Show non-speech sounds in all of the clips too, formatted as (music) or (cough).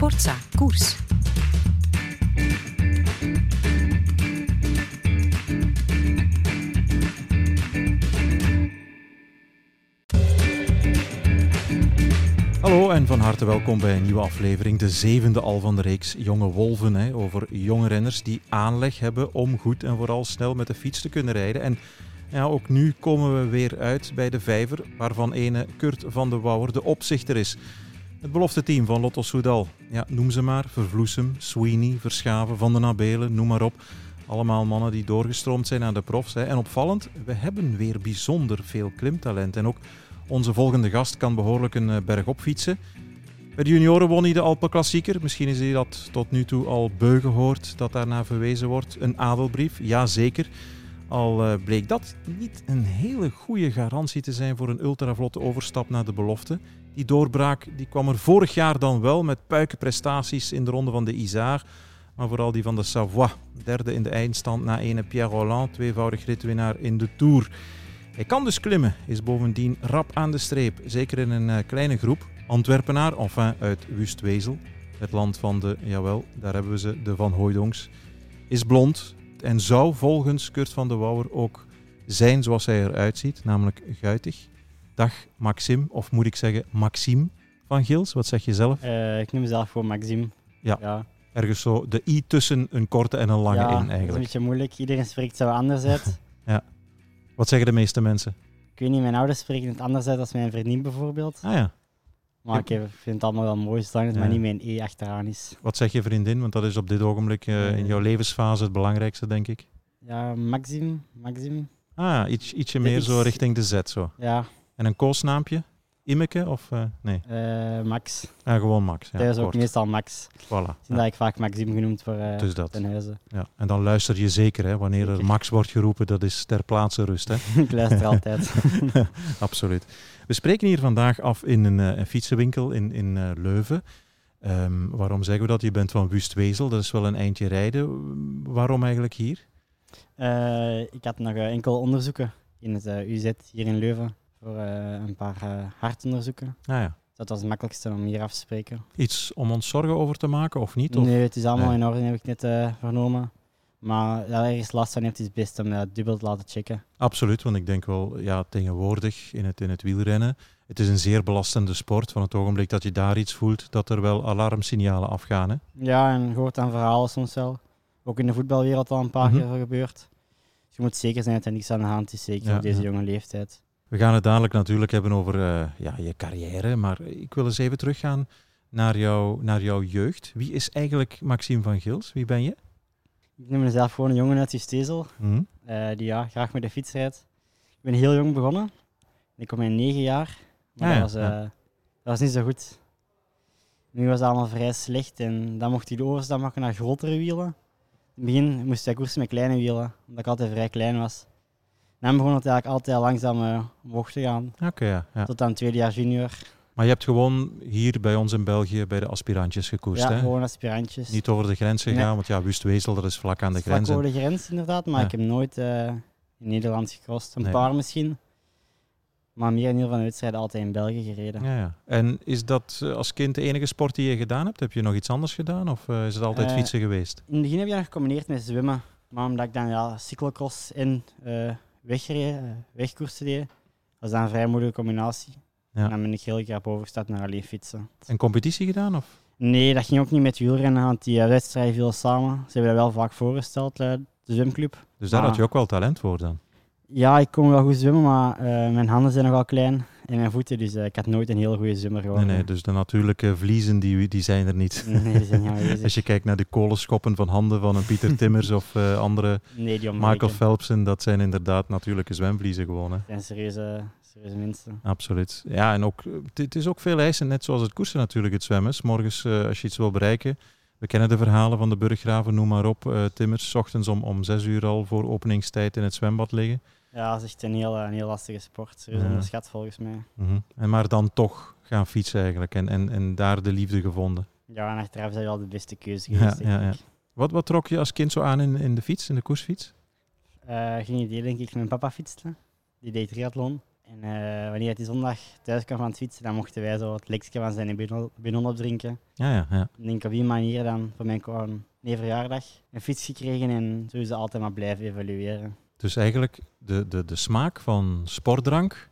Sportza Koers. Hallo en van harte welkom bij een nieuwe aflevering, de zevende al van de reeks Jonge Wolven. Hè, over jonge renners die aanleg hebben om goed en vooral snel met de fiets te kunnen rijden. En ja, ook nu komen we weer uit bij de vijver, waarvan ene Kurt van de Wouwer de opzichter is. Het belofte team van Lotto Soudal. Ja, noem ze maar. Vervloesem, Sweeney, Verschaven, Van den Nabelen, noem maar op. Allemaal mannen die doorgestroomd zijn aan de profs. Hè. En opvallend, we hebben weer bijzonder veel klimtalent. En ook onze volgende gast kan behoorlijk een eh, berg op fietsen. Bij de junioren won hij de Alpenklassieker. Misschien is hij dat tot nu toe al beu gehoord dat daarna verwezen wordt. Een adelbrief, ja zeker. Al eh, bleek dat niet een hele goede garantie te zijn voor een ultravlotte overstap naar de belofte. Die doorbraak die kwam er vorig jaar dan wel met puikenprestaties in de ronde van de Isard. Maar vooral die van de Savoie. Derde in de eindstand na ene Pierre Rolland, tweevoudig ritwinnaar in de Tour. Hij kan dus klimmen, is bovendien rap aan de streep. Zeker in een uh, kleine groep. Antwerpenaar, enfin uit Wustwezel. Het land van de, jawel, daar hebben we ze, de Van Hooijdongs. Is blond en zou volgens Kurt van de Wouwer ook zijn zoals hij eruit ziet, namelijk guitig. Dag Maxim, of moet ik zeggen Maxime van Gils, wat zeg je zelf? Uh, ik noem mezelf gewoon Maxime. Ja. ja. Ergens zo de i tussen een korte en een lange ja, in eigenlijk. dat is een beetje moeilijk. Iedereen spreekt zo anders uit. (laughs) ja. Wat zeggen de meeste mensen? Ik weet niet, mijn ouders spreken het anders uit als mijn vriendin bijvoorbeeld. Ah ja. Maar ik vind het allemaal wel mooi, zolang het Ja. maar niet mijn E achteraan is. Wat zeg je vriendin? Want dat is op dit ogenblik eh, in jouw levensfase het belangrijkste, denk ik. Ja, Maxime, Maxime. Ah, iets, ietsje De meer zo richting de Z zo. Ja, En een koosnaampje? Immeke of eh, nee? eh, Max. Ah, gewoon Max. Ja, Thuis ook kort. meestal Max. Voilà. Ja, dat ik vaak Maxime genoemd voor eh Dus dat. ten huize. ja. En dan luister je zeker, hè, wanneer er. Max wordt geroepen, dat is ter plaatse rust. Hè? (laughs) ik luister altijd. (laughs) Absoluut. We spreken hier vandaag af in een, een fietsenwinkel in, in Leuven. Ehm, waarom zeggen we dat? Je bent van Wustwezel, dat is wel een eindje rijden. Waarom eigenlijk hier? Ik had nog enkel onderzoeken in het UZ hier in Leuven. Voor eh, een paar eh, hartonderzoeken. Ah ja. Dat was het makkelijkste om hier af te spreken. Iets om ons zorgen over te maken of niet? Of? Nee, het is allemaal Nee. in orde, heb ik net eh, vernomen. Maar ja, ergens last van heeft, is het best om dat dubbel te laten checken. Absoluut, want ik denk wel, ja, tegenwoordig in het, in het wielrennen, het is een zeer belastende sport. Van het ogenblik dat je daar iets voelt, dat er wel alarmsignalen afgaan. Hè? Ja, en je hoort aan verhalen soms wel. Ook in de voetbalwereld al een paar Mhm. keer gebeurd. Dus je moet zeker zijn dat er niks aan de hand is, zeker Ja, op deze ja. jonge leeftijd. We gaan het dadelijk natuurlijk hebben over eh, ja, je carrière, maar ik wil eens even teruggaan naar, jou, naar jouw jeugd. Wie is eigenlijk Maxime van Gils? Wie ben je? Ik noem mezelf gewoon een jongen uit Justezel, eh die ja, graag met de fiets rijdt. Ik ben heel jong begonnen. Ik kom in negen jaar. Maar Ah ja, dat, was, ja. eh, dat was niet zo goed. Nu was het allemaal vrij slecht en dan mocht hij de overstap maken naar grotere wielen. In het begin moest hij koersen met kleine wielen, omdat ik altijd vrij klein was. En dan begon het eigenlijk altijd langzaam eh, omhoog te gaan, Oké, ja, ja. tot aan het tweede jaar junior. Maar je hebt gewoon hier bij ons in België bij de aspirantjes gekoerst, ja, hè? gewoon aspirantjes. Niet over de grens gegaan, Nee. want ja, Wustwezel, dat is vlak aan de Vlak grens. over En- de grens inderdaad, maar Ja. ik heb nooit eh, in Nederland gecrossed. Een Nee. paar misschien. Maar meer in ieder geval de wedstrijden altijd in België gereden. Ja, ja. En is dat eh, als kind de enige sport die je gedaan hebt? Heb je nog iets anders gedaan of is het altijd fietsen geweest? In het begin heb je dat gecombineerd met zwemmen. Maar omdat ik dan ja, cyclocross en eh weggereden, eh, wegkoersen deed, was dat een vrij moeilijke combinatie. Ja. En dan ben ik heel graag overgestapt naar alleen fietsen. En competitie gedaan? Of? Nee, dat ging ook niet met wielrennen, want die eh, wedstrijden vielen samen. Ze hebben dat wel vaak voorgesteld, eh, de zwemclub. Dus daar had je ook wel talent voor dan? Ja, ik kon wel goed zwemmen, maar mijn handen zijn nogal klein en mijn voeten, dus eh, ik had nooit een heel goede zwemmer Nee, geworden. nee, dus de natuurlijke vliezen die, die zijn er niet. Nee, die zijn aanwezig. (laughs) Als je kijkt naar de kolenschoppen van handen van een Pieter Timmers of eh, andere Nee, die Michael. Phelpsen, dat zijn inderdaad natuurlijke zwemvliezen gewoon. Hè. Dat zijn serieuze, serieuze mensen. Absoluut. Ja, en ook, eh, het- is ook veel eisen, net zoals het koersen natuurlijk, het zwemmen. Morgens, als je iets wil bereiken, we kennen de verhalen van de burggraven, noem maar op. Timmers, 's ochtends om, om zes uur al voor openingstijd in het zwembad liggen. Ja, dat is echt een heel, een heel lastige sport. Ja. onderschat volgens mij. Mhm. en maar dan toch gaan fietsen eigenlijk en, en, en daar de liefde gevonden. Ja, en achteraf is dat wel de beste keuze Ja, geweest, ja, ja. ik. Wat, wat trok je als kind zo aan in, in de fiets, in de koersfiets? Eh, geen idee, denk ik. Mijn papa fietste. Die deed triathlon. En eh, wanneer hij zondag thuis kwam van het fietsen, dan mochten wij zo het lekje van zijn binnen, opdrinken. Ja, ja, ja. Ik denk op die manier dan voor mijn nee, verjaardag een fiets gekregen en zo is ze altijd maar blijven evalueren. Dus eigenlijk de, de, de smaak van sportdrank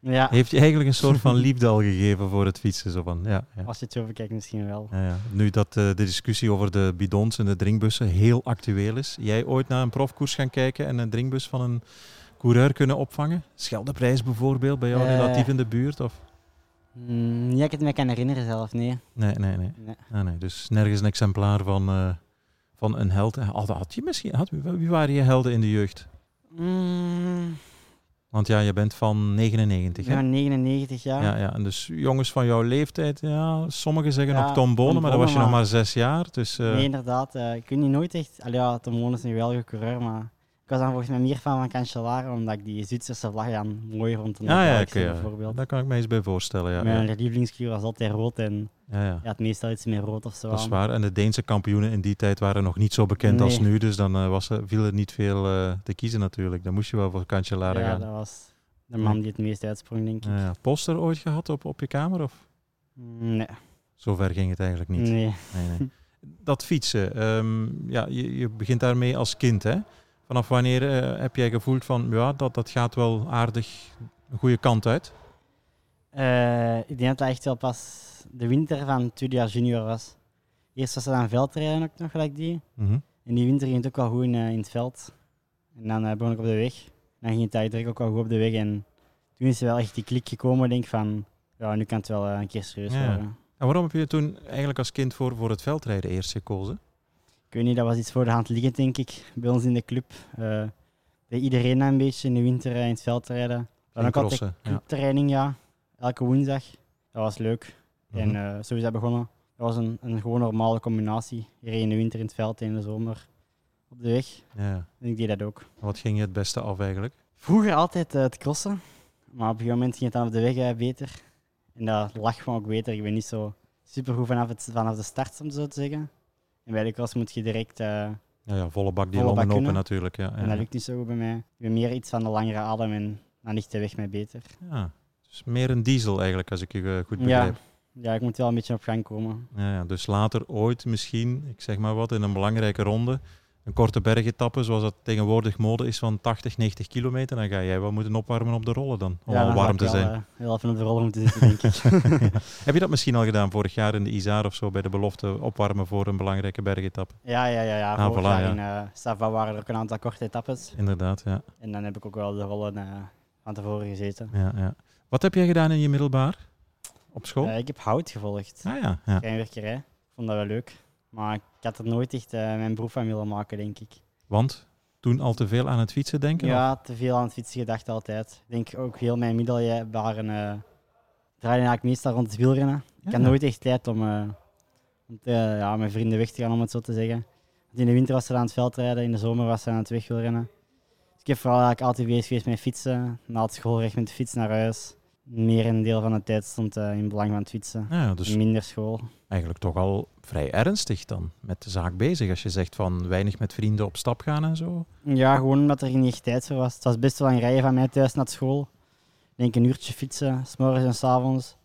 Ja, heeft je eigenlijk een soort van (laughs) liefde al gegeven voor het fietsen. Zo van, ja, ja. als je het zo bekijkt misschien wel. Ja, ja. Nu dat eh, de discussie over de bidons en de drinkbussen heel actueel is. Jij ooit naar een profkoers gaan kijken en een drinkbus van een coureur kunnen opvangen? Scheldeprijs bijvoorbeeld, bij jou Eh. relatief in de buurt? Of? Mm, dat ik het me kan herinneren zelf, nee. Nee, nee, nee. nee. Ah, nee. Dus nergens een exemplaar van, eh, van een held. Had, had je misschien, had, wie waren je helden in de jeugd? Mm, Want ja, je bent van 99, ik hè? ben 99 jaar. Ja, ja, en dus jongens van jouw leeftijd, ja, sommigen zeggen Ja, nog Tom Bonen, maar dan was je nog maar zes jaar. Dus, eh, Nee, inderdaad. eh, ik weet niet nooit echt... Allee, ja, Tom Bonen is een geweldige coureur, maar... Was dan volgens mij meer fan van Cancellara, omdat ik die Zwitserse vlag dan mooi vond dan de ja, ja, ja. bijvoorbeeld. daar kan ik me eens bij voorstellen. Ja, Mijn ja. lievelingskleur was altijd rood en Ja, ja. ja, het meestal iets meer rood of zo. Dat is waar. En de Deense kampioenen in die tijd waren nog niet zo bekend als nu. Dus dan eh, was er, viel er niet veel eh, te kiezen natuurlijk. Dan moest je wel voor Cancellara Ja, gaan. dat was de man die het meest uitsprong, denk ik. Ja, ja. Poster ooit gehad op, op je kamer? Of? Nee. Zover ging het eigenlijk niet. Nee. Nee, nee. Dat fietsen, ehm, ja, je, je begint daarmee als kind. Hè? Vanaf wanneer eh, heb jij gevoeld van ja, dat, dat gaat wel aardig een goede kant uit? Eh, ik denk dat dat echt wel pas de winter van het jaar junior was. Eerst was het aan veldrijden ook nog, gelijk die. Mhm. En die winter ging het ook wel goed in, eh, in het veld. En dan begon ik op de weg. Dan ging het eigenlijk ook wel goed op de weg. En toen is er wel echt die klik gekomen, denk ik van... Ja, nu kan het wel een keer serieus Ja. worden. En waarom heb je toen eigenlijk als kind voor, voor het veldrijden eerst gekozen? Ik weet niet, dat was iets voor de hand liggend, denk ik, bij ons in de club. Eh deed iedereen een beetje in de winter eh, in het veld rijden. Dan ook altijd crossen, clubtraining, ja. Elke woensdag. Dat was leuk. En eh, zo is dat begonnen. Dat was een, een gewoon normale combinatie. Iedereen in de winter in het veld en in de zomer op de weg. ja. En ik deed dat ook. Wat ging je het beste af eigenlijk? Vroeger altijd het crossen. Maar op een gegeven moment ging het dan op de weg beter. En dat lag gewoon ook beter. Ik ben niet zo super goed vanaf, het, vanaf de start, om het zo te zeggen. En bij de cross moet je direct... eh, Ja, ja volle bak die Volle bak open natuurlijk. Ja, En ja. dat lukt niet zo goed bij mij. Ik ben meer iets van de langere adem en dan ligt de weg mij beter. Ja, dus meer een diesel eigenlijk, als ik je eh, goed Ja. begrijp. Ja, ik moet wel een beetje op gang komen. Ja. Ja, dus later ooit misschien, ik zeg maar wat, in een belangrijke ronde, een korte bergetappe, zoals dat tegenwoordig mode is van 80, 90 kilometer, dan ga jij wel moeten opwarmen op de rollen dan, om ja, al warm te zijn. eh, heel even op de rollen moeten zitten, denk ik. (laughs) (laughs) Heb je dat misschien al gedaan vorig jaar in de Isaar of zo, bij de belofte opwarmen voor een belangrijke bergetappe? ja, ja, ja. ja. Ah, Vorig voilà, jaar ja. in Sava waren er ook een aantal korte etappes. Inderdaad, ja. En dan heb ik ook wel de rollen eh van tevoren gezeten. ja, ja. Wat heb jij gedaan in je middelbaar? Op school? Ik heb hout gevolgd. ah ja, ja. Ik vond dat wel leuk. Maar ik had er nooit echt eh, mijn beroep van willen maken, denk ik. Want toen al te veel aan het fietsen denken? Ja, te veel aan het fietsen gedacht altijd. Ik denk ook heel mijn middeljaren uh, draaide eigenlijk meestal rond het wielrennen. Ik had nooit echt tijd om, eh, om te, ja, mijn vrienden weg te gaan, om het zo te zeggen. Want in de winter was ze aan het veld rijden, in de zomer was ze aan het wegwielrennen. Dus ik heb vooral eigenlijk altijd bezig geweest met fietsen. Na het schoolrecht met de fiets naar huis. Meer een deel van de tijd stond eh, in belang van het fietsen. Ja, dus Minder school. eigenlijk toch al vrij ernstig dan met de zaak bezig. Als je zegt van weinig met vrienden op stap gaan en zo. Ja, gewoon omdat er niet echt tijd voor was. Het was best wel een rijden van mij thuis naar school. Ik denk een uurtje fietsen, s'morgens en s'avonds.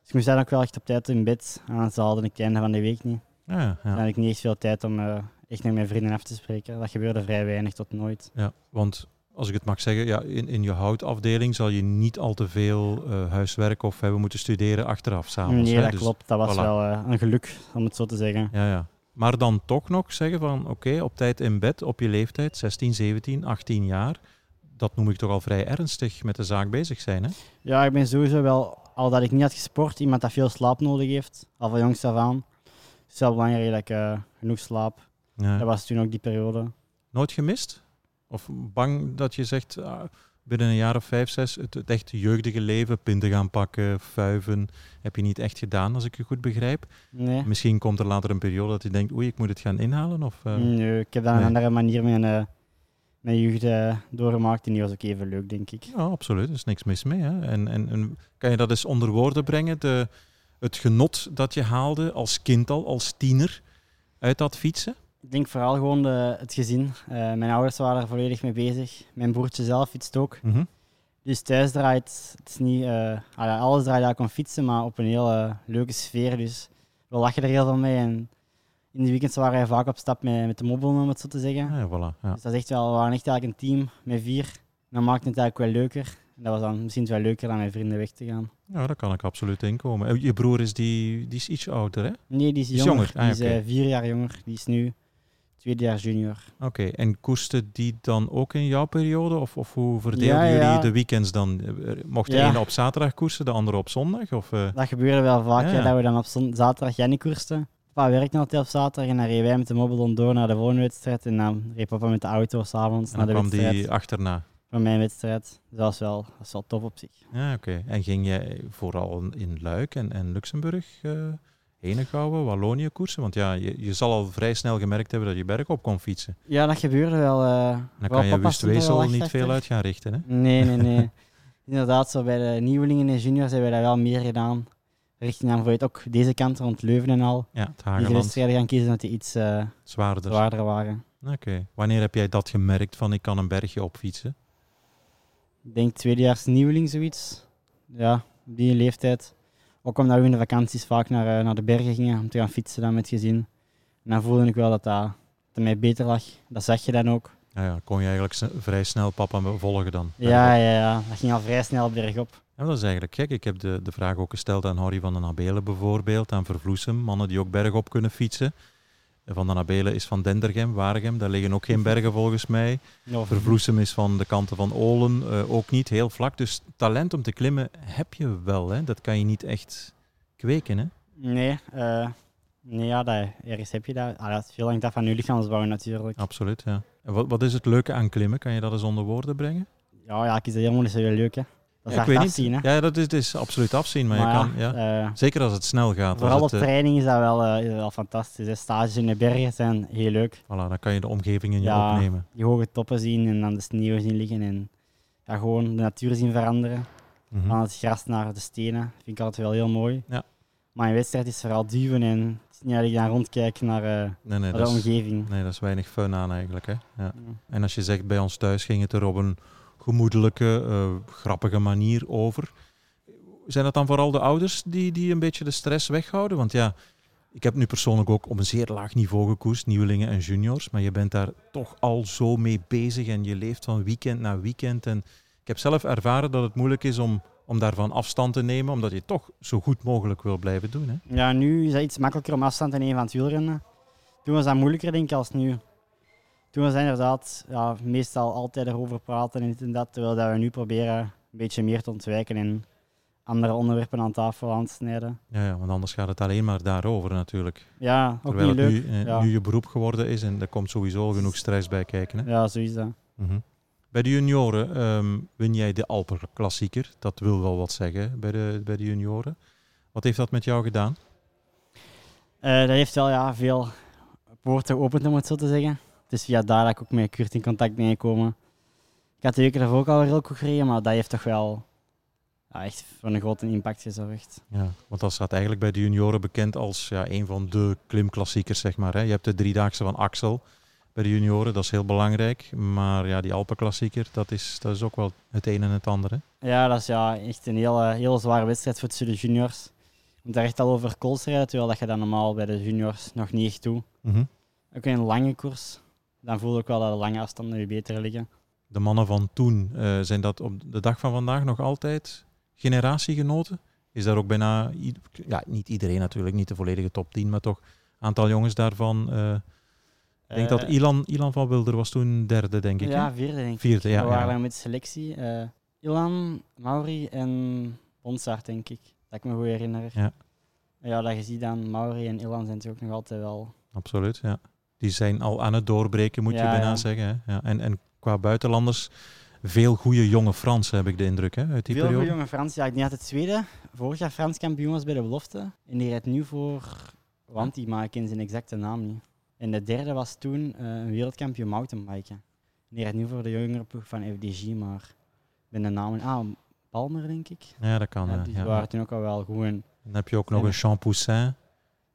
Dus ik moest dan ook wel echt op tijd in bed. Anders haalde ik het einde van de week niet. Ja, ja. Dan had ik niet echt veel tijd om eh, echt met mijn vrienden af te spreken. Dat gebeurde vrij weinig tot nooit. ja. Want als ik het mag zeggen, ja, in, in je houtafdeling zal je niet al te veel eh, huiswerk of hebben moeten studeren achteraf s'avonds. nee, hè? dat Dus- klopt. Dat was voilà. wel eh, een geluk, om het zo te zeggen. Ja, ja. Maar dan toch nog zeggen van oké, op tijd in bed, op je leeftijd, 16, 17, 18 jaar. Dat noem ik toch al vrij ernstig met de zaak bezig zijn. Hè? Ja, ik ben sowieso wel, al dat ik niet had gesport, iemand dat veel slaap nodig heeft. Al van jongs af aan. Het is wel belangrijk dat ik eh, genoeg slaap. Ja. Dat was toen ook die periode. Nooit gemist? Of bang dat je zegt ah, binnen een jaar of vijf, zes, het, het echt jeugdige leven, pinten gaan pakken, fuiven, heb je niet echt gedaan, als ik je goed begrijp. Nee. Misschien komt er later een periode dat je denkt, oei, ik moet het gaan inhalen. Of, eh, Nee, ik heb dat op nee. een andere manier mijn, eh, mijn jeugd eh, doorgemaakt en die was ook even leuk, denk ik. Ja, absoluut. Er is niks mis mee. Hè? En, en, en kan je dat eens onder woorden brengen? De, het genot dat je haalde als kind al, als tiener, uit dat fietsen? Ik denk vooral gewoon de, het gezin. Eh, mijn ouders waren er volledig mee bezig. Mijn broertje zelf fietst ook. Mhm. Dus thuis draait het is niet, eh, ah alles draait eigenlijk om fietsen, maar op een hele leuke sfeer. Dus we lachen er heel veel mee. En in de weekends waren wij vaak op stap met, met de mobiel, om het zo te zeggen. Ah, ja, voilà. Ja. Dus dat is echt wel, we waren echt eigenlijk een team met vier. En dat maakt het eigenlijk wel leuker. En dat was dan misschien wel leuker dan met vrienden weg te gaan. ja, daar kan ik absoluut in komen. En Je broer is, die, die is iets ouder, hè? Nee, die is Die is jonger. jonger. Ah, die is eh, vier jaar jonger. Die is nu tweede jaar junior. Oké, en koerste die dan ook in jouw periode? Of, of hoe verdeelden Ja, jullie ja. de weekends dan? Eh, Mocht de Ja. ene op zaterdag koersen, de andere op zondag? Of, eh, Dat gebeurde wel vaak, dat we dan op zaterdag Jenny koersten. Papa werkte altijd op zaterdag en dan reden wij met de mobiel door naar de volgende wedstrijd. En dan reed papa met de auto s'avonds en naar dan de kwam wedstrijd die achterna. van mijn wedstrijd. Dus dat was wel, dat was wel tof op zich. Ja, oké. En ging jij vooral in Luik en, en Luxemburg, eh Henegouwen, Wallonië koersen? Want ja, je, je zal al vrij snel gemerkt hebben dat je berg op kon fietsen. Ja, dat gebeurde wel. eh Dan kan je Wustwezel niet veel uit gaan richten, hè? Nee, nee, nee. (laughs) Inderdaad, zo bij de nieuwelingen en juniors hebben we dat wel meer gedaan. Richting bijvoorbeeld ook deze kant rond Leuven en al. Ja, het Die gaan kiezen dat die iets eh, zwaarder. zwaarder waren. Oké. Wanneer heb jij dat gemerkt van ik kan een bergje opfietsen? Ik denk tweedejaars nieuweling zoiets. Ja, op die leeftijd. Ook omdat we in de vakanties vaak naar, eh, naar de bergen gingen om te gaan fietsen dan met gezin. En dan voelde ik wel dat dat, dat mij beter lag. Dat zag je dan ook. Ja, ja, kon je eigenlijk vrij snel papa volgen dan? Ja, ja, ja. Dat ging al vrij snel bergop. Ja, dat is eigenlijk gek. Ik heb de, de vraag ook gesteld aan Harry van den Abelen bijvoorbeeld, aan Vervloesem, mannen die ook bergop kunnen fietsen. Van den Abelen is van Dendergem, Waregem, daar liggen ook geen bergen volgens mij. Ja, Vervloesem is van de kanten van Olen, eh, ook niet, heel vlak. Dus talent om te klimmen heb je wel, hè? dat kan je niet echt kweken. Hè? Nee, eh, nee ja, dat, ergens heb je dat. Ah, dat is veel hangt af van je lichaamsbouw natuurlijk. Absoluut, ja. En wat, wat is het leuke aan klimmen? Kan je dat eens onder woorden brengen? Ja, ja, ik is dat helemaal niet zo heel leuk. Hè. Dat is Ja, ik weet afzien. niet. Hè. Ja, dat is, absoluut afzien, maar, je kan, ja. eh, zeker als het snel gaat. vooral het, eh, training is dat wel, eh, is wel fantastisch. Hè. Stages in de bergen zijn heel leuk. voilà, dan kan je de omgeving in je Ja. opnemen. Die hoge toppen zien en dan de sneeuw zien liggen. En ja, gewoon de natuur zien veranderen. Mhm. Van het gras naar de stenen. vind ik altijd wel heel mooi. Ja. Maar in wedstrijd is vooral duwen en het is niet dat ik dan rondkijk naar, Nee, nee, naar de is, omgeving. nee, dat is weinig fun aan eigenlijk. Hè? Ja. Ja. En als je zegt bij ons thuis ging het er op een gemoedelijke, eh, grappige manier over. Zijn dat dan vooral de ouders die, die een beetje de stress weghouden? Want ja, ik heb nu persoonlijk ook op een zeer laag niveau gekoerst, nieuwelingen en juniors. Maar je bent daar toch al zo mee bezig en je leeft van weekend naar weekend. En ik heb zelf ervaren dat het moeilijk is om, om daarvan afstand te nemen, omdat je toch zo goed mogelijk wil blijven doen. Hè? Ja, nu is dat iets makkelijker om afstand te nemen van het wielrennen. Toen was dat moeilijker, denk ik, als nu. Toen was inderdaad ja, meestal altijd erover praten en dit en dat, terwijl dat we nu proberen een beetje meer te ontwijken en andere onderwerpen aan tafel aan te snijden. Ja, ja, want anders gaat het alleen maar daarover natuurlijk. Ja, ook Terwijl niet het leuk. nu, eh, ja. nu je beroep geworden is en er komt sowieso genoeg stress bij kijken. Hè? Ja, zo is dat. Mhm. Bij de junioren ehm, win jij de Alpenklassieker. Dat wil wel wat zeggen bij de, bij de junioren. Wat heeft dat met jou gedaan? Eh, dat heeft wel ja, veel poorten geopend, om het zo te zeggen. Is via daar dat ik ook met Kurt in contact ben gekomen. Ik had de weken daarvoor ook al heel goed gereden, maar dat heeft toch wel ja, echt voor een grote impact gezorgd. Ja, want dat staat eigenlijk bij de junioren bekend als ja, een van de klimklassiekers, zeg maar. Hè. Je hebt de driedaagse van Axel bij de junioren, dat is heel belangrijk. Maar ja, die Alpenklassieker, dat is, dat is ook wel het een en het andere. Ja, dat is ja, echt een hele, heel zware wedstrijd voor de juniors. Je moet daar echt al over kools rijden, terwijl dat je dat normaal bij de juniors nog niet echt doet. Mhm. Ook een lange koers, dan voel ik wel dat de lange afstanden je beter liggen. De mannen van toen, eh, zijn dat op de dag van vandaag nog altijd generatiegenoten? Is daar ook bijna, ja, niet iedereen natuurlijk, niet de volledige top 10, maar toch een aantal jongens daarvan. eh, ik denk dat Eh, Ilan, Ilan van Wilder was toen derde, denk ik. Ja, vierde denk ik. Vierde, ja, We waren ja. met selectie. Ilan, Mauri en Bonsart, denk ik. Dat ik me goed herinner. Ja. Ja, dat je ziet dan, Mauri en Ilan zijn natuurlijk nog altijd wel... Absoluut, ja. Die zijn al aan het doorbreken, moet je bijna ja. zeggen. Hè? Ja, en, en qua buitenlanders, veel goede jonge Fransen heb ik de indruk, hè, uit die Veel goede jonge Frans. Ja, ik denk dat het tweede vorig jaar Frans kampioen was bij de belofte. En die rijdt nu voor Wanti, maar ik ken zijn exacte naam niet. En de derde was toen eh, een wereldkampioen mountainbiken. En die rijdt nu voor de jongere ploeg van FDG, maar ik ben de naam... Ah, Palmer, denk ik. Ja, dat kan. Ja, ja, die ja. waren toen ook al wel goed. En Dan heb je ook nog een Champoussin.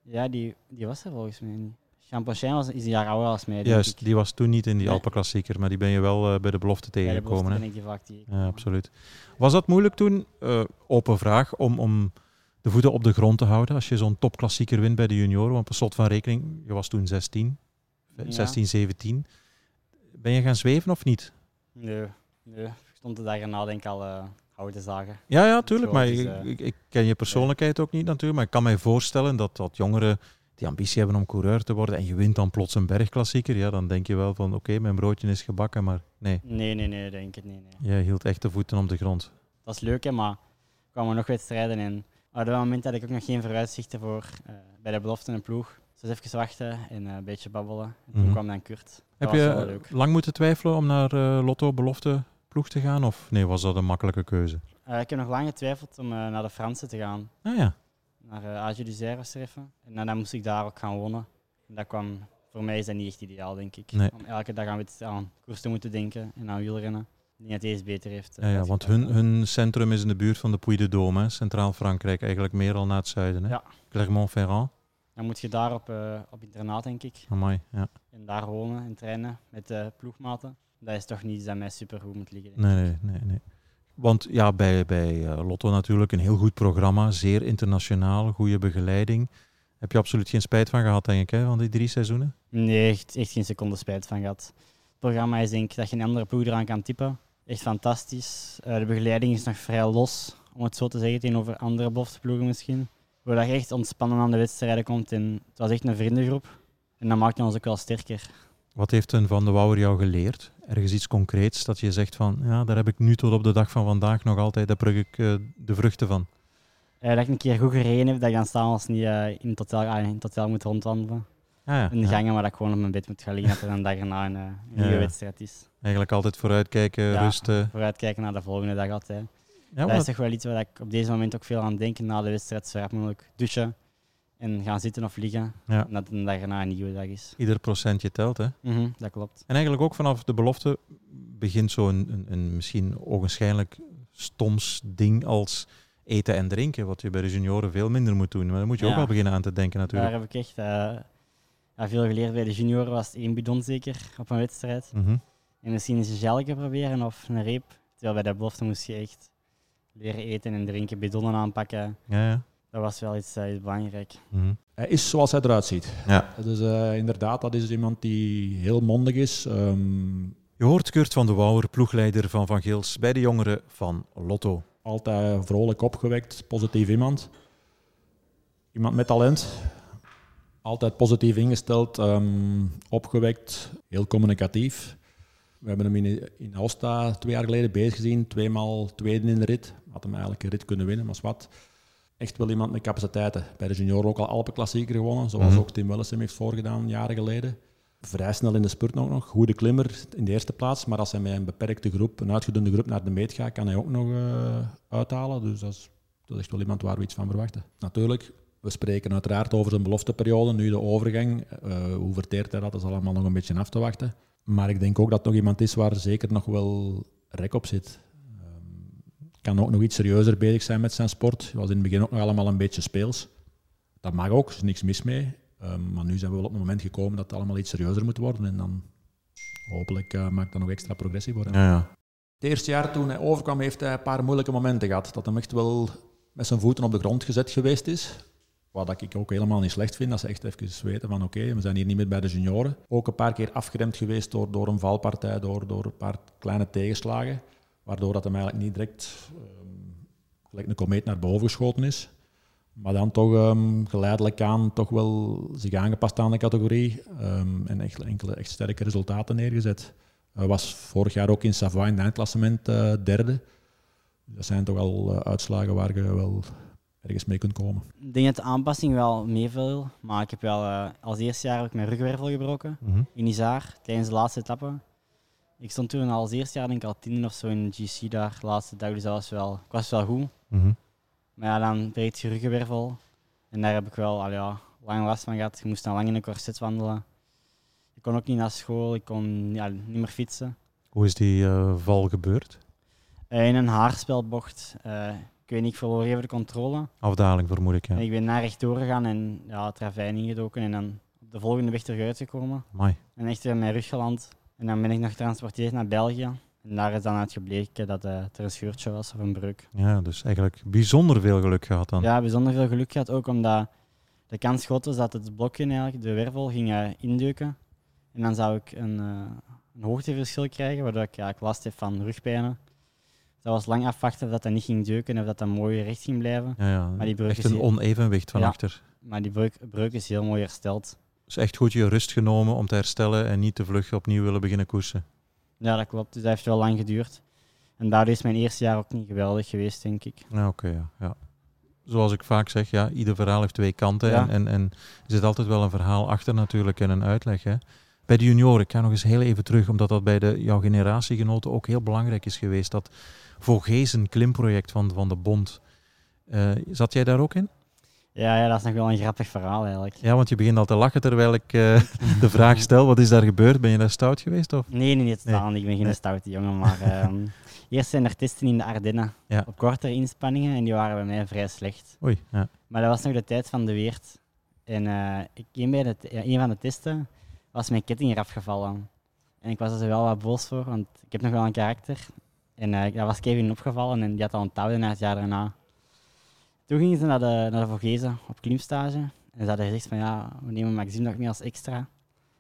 Ja, die, die was er volgens mij niet. Champonchin was, is een jaar ouder als mij. Juist, ik. die was toen niet in die Nee. Alpenklassieker, maar die ben je wel eh, bij de belofte tegengekomen. hè? ben ik die vaak Ja, absoluut. Was dat moeilijk toen? Eh, open vraag, om, om de voeten op de grond te houden als je zo'n topklassieker wint bij de junioren. Want per slot van rekening, je was toen 16, Ja. 16, 17. Ben je gaan zweven of niet? Nee, nee. Ik stond de dag erna denk ik al eh houten zagen. Ja, ja, tuurlijk. Maar dus, ik, ik, ik ken je persoonlijkheid ook niet natuurlijk. Maar ik kan mij voorstellen dat, dat jongeren die ambitie hebben om coureur te worden en je wint dan plots een bergklassieker, ja, dan denk je wel van oké, mijn broodje is gebakken. Maar nee, Nee, nee, nee, denk ik nee, nee. jij hield echt de voeten op de grond. Dat is leuk, hè, maar er kwamen nog wedstrijden en op dat moment had ik ook nog geen vooruitzichten voor eh, bij de belofte en ploeg. Dus even wachten en eh, een beetje babbelen. En toen Mhm. kwam dan Kurt. Heb Dat je lang moeten twijfelen om naar eh, Lotto belofte ploeg te gaan? Of nee, was dat een makkelijke keuze? Ik heb nog lang getwijfeld om naar de Fransen te gaan. Ah ja, Naar uh, was er even. En dan moest ik daar ook gaan wonen. En dat kwam, voor mij is dat niet echt ideaal, denk ik. Nee. Om elke dag aan, aan koers te moeten denken en aan wielrennen. Ik denk dat deze beter heeft. eh, ja, ja want hun, hun centrum is in de buurt van de Puy de Dôme, Centraal Frankrijk, eigenlijk meer al naar het zuiden. Hè? Ja. Clermont-Ferrand. Dan moet je daar op, eh, op internaat, denk ik. Amai, ja. En daar wonen en trainen met de ploegmaten. Dat is toch niet iets dat mij super goed moet liggen. Nee, nee, nee, nee. Want ja, bij, bij eh, Lotto natuurlijk een heel goed programma, zeer internationaal, goede begeleiding. Heb je absoluut geen spijt van gehad, denk ik, hè, van die drie seizoenen? Nee, echt, echt geen seconde spijt van gehad. Het programma is denk ik dat je een andere ploeg eraan kan typen. Echt fantastisch. Eh, de begeleiding is nog vrij los, om het zo te zeggen, tegenover andere bofteploegen misschien. Waar je echt ontspannen aan de wedstrijden komt. En het was echt een vriendengroep. En dat maakte ons ook wel sterker. Wat heeft een Van de Wouwer jou geleerd? Ergens iets concreets dat je zegt van, ja, daar heb ik nu tot op de dag van vandaag nog altijd, daar pluk ik eh, de vruchten van. Eh, dat ik een keer goed gereden heb, dat ik dan s'avonds niet eh, in, het hotel, ah, in het hotel moet rondwandelen. Ah, ja, In de ja. gangen, maar dat ik gewoon op mijn bed moet gaan liggen, dat er een dag erna een, nieuwe ja. wedstrijd is. Eigenlijk altijd vooruitkijken, Ja. rusten. Vooruitkijken naar de volgende dag altijd. Ja, dat maar is toch wel iets waar ik op deze moment ook veel aan denk. Na de wedstrijd zo rap mogelijk douchen en gaan zitten of liggen. Ja. En dat een dag erna een nieuwe dag is. ieder procentje telt, hè. Mhm, dat klopt. En eigenlijk ook vanaf de belofte begint zo'n een, een misschien ogenschijnlijk stoms ding als eten en drinken, wat je bij de junioren veel minder moet doen. Maar daar moet je ook wel beginnen aan te denken Daar natuurlijk. heb ik echt ja, veel geleerd. Bij de junioren was het één bidon zeker op een wedstrijd. Mhm. En misschien eens een gelke proberen of een reep. Terwijl bij de belofte moest je echt leren eten en drinken, bidonnen aanpakken. Ja, ja. Dat was wel iets, iets belangrijk. Mhm. Hij is zoals hij eruit ziet. ja. Dus eh, inderdaad, dat is iemand die heel mondig is. Ehm, Je hoort Kurt van de Wouwer, ploegleider van Van Geels, bij de jongeren van Lotto. altijd vrolijk opgewekt, positief iemand. Iemand met talent. Altijd positief ingesteld, ehm, opgewekt, heel communicatief. We hebben hem in, in Aosta twee jaar geleden bezig gezien, tweemaal tweede in de rit. Had hem eigenlijk een rit kunnen winnen, maar is wat. Echt wel iemand met capaciteiten. Bij de junioren ook al Alpenklassieker gewonnen, zoals Mhm. ook Tim Welles hem heeft voorgedaan jaren geleden. Vrij snel in de spurt ook nog. Goede klimmer in de eerste plaats, maar als hij met een beperkte groep, een uitgedunde groep naar de meet gaat, kan hij ook nog eh, uithalen. Dus dat is, dat is echt wel iemand waar we iets van verwachten. Natuurlijk, we spreken uiteraard over zijn belofteperiode, nu de overgang. Eh, hoe verteert hij dat? Dat is allemaal nog een beetje af te wachten. Maar ik denk ook dat het nog iemand is waar zeker nog wel rek op zit. Kan ook nog iets serieuzer bezig zijn met zijn sport. Het was in het begin ook nog allemaal een beetje speels. Dat mag ook, er is niks mis mee. Ehm, maar nu zijn we wel op het moment gekomen dat het allemaal iets serieuzer moet worden. En dan hopelijk eh, maakt dat nog extra progressie voor hem. Ja, ja. Het eerste jaar toen hij overkwam, heeft hij een paar moeilijke momenten gehad. Dat hij echt wel met zijn voeten op de grond gezet geweest is. Wat ik ook helemaal niet slecht vind, dat ze echt even weten van oké, we zijn hier niet meer bij de junioren. Ook een paar keer afgeremd geweest door, door een valpartij, door, door een paar kleine tegenslagen. Waardoor dat hem eigenlijk niet direct ehm, gelijk een komeet naar boven geschoten is. Maar dan toch ehm, geleidelijk aan toch wel zich aangepast aan de categorie. ehm, en echt, enkele echt sterke resultaten neergezet. Hij was vorig jaar ook in Savoie in het eindklassement eh, derde. Dat zijn toch al eh, uitslagen waar je wel ergens mee kunt komen. Ik denk dat de aanpassing wel meeviel. Maar ik heb wel eh, als eerste jaar heb ik mijn rugwervel gebroken. Mhm. in Isar tijdens de laatste etappe. Ik stond toen al als eerste jaar denk ik al tiende of zo in de GC daar, de laatste dag, dus dat was wel, ik was wel goed. Mhm. Maar ja, dan breekt je ruggenwervel. En daar heb ik wel al ja, lang last van gehad. Je moest dan lang in een corset wandelen. Ik kon ook niet naar school, ik kon ja, niet meer fietsen. Hoe is die eh, val gebeurd? Eh, in een haarspelbocht. eh, ik weet niet, ik verloor even de controle. Afdaling vermoed ik, ja. En ik ben naar rechtdoor gegaan en ja, het ravijn ingedoken. En dan op de volgende weg terug uitgekomen. Mai. En echt weer in mijn rug geland. En dan ben ik nog getransporteerd naar België. En daar is dan uitgebleken dat eh, er een scheurtje was of een breuk. Ja, dus eigenlijk bijzonder veel geluk gehad dan. Ja, bijzonder veel geluk gehad. Ook omdat de kans groot was dat het blokje, eigenlijk, de wervel, ging eh, indeuken. En dan zou ik een, eh, een hoogteverschil krijgen, waardoor ik eigenlijk last heb van rugpijnen. Dat was lang afwachten of dat, dat niet ging deuken en of dat, dat mooi recht ging blijven. Ja, ja. Maar die breuk Echt is een onevenwicht van Ja. achter. Maar die breuk, breuk is heel mooi hersteld. Dus echt goed je rust genomen om te herstellen en niet te vlug opnieuw willen beginnen koersen. Ja, dat klopt. Dus dat heeft wel lang geduurd. En daardoor is mijn eerste jaar ook niet geweldig geweest, denk ik. Ja, oké, ja, ja. Zoals ik vaak zeg, ja, ieder verhaal heeft twee kanten. Ja. En, en, en er zit altijd wel een verhaal achter natuurlijk en een uitleg. Hè. Bij de junioren, ik ga nog eens heel even terug, omdat dat bij de, jouw generatiegenoten ook heel belangrijk is geweest. Dat Vogezen klimproject van, van de bond. Eh, zat jij daar ook in? Ja, ja, dat is nog wel een grappig verhaal eigenlijk. Ja, want je begint al te lachen terwijl ik eh, de vraag stel, wat is daar gebeurd? Ben je daar stout geweest? Of? Nee, nee, niet totaal. Ik ben geen Nee. stoute jongen. Maar ehm, (laughs) eerst zijn er testen in de Ardennen. Ja. Op kortere inspanningen en die waren bij mij vrij slecht. Oei, ja. Maar dat was nog de tijd van de Weert. En ik, een, bij de, ja, een van de testen was mijn ketting eraf gevallen. En ik was er wel wat boos voor, want ik heb nog wel een karakter. En eh dat was Kevin opgevallen en die had al onthouden naar het jaar daarna. Toen gingen ze naar de, naar de Vogezen op klimstage. En ze hadden gezegd van ja, we nemen Maxime nog mee als extra.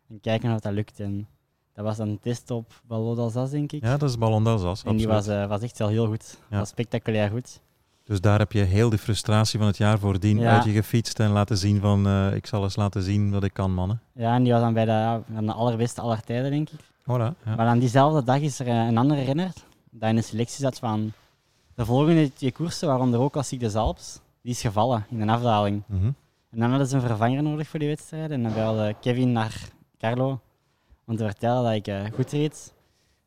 En kijken of dat lukt. En dat was dan een test op Ballot d'Alsace, denk ik. ja, dat is Ballon d'Alsace, en die was, eh, was echt wel heel goed. Ja. Was spectaculair goed. Dus daar heb je heel de frustratie van het jaar voordien Ja. uit je gefietst en laten zien van eh, ik zal eens laten zien wat ik kan, mannen. Ja, en die was dan bij de, ja, de allerbeste aller tijden, denk ik. Voilà, ja. Maar dan diezelfde dag is er eh, een andere renner dat in de selectie zat van de volgende twee koersen, waaronder ook Klassiek de Zalps, die is gevallen in een afdaling. Mhm. En dan hadden ze een vervanger nodig voor die wedstrijd. En dan belde Kevin naar Carlo om te vertellen dat ik eh, goed reed.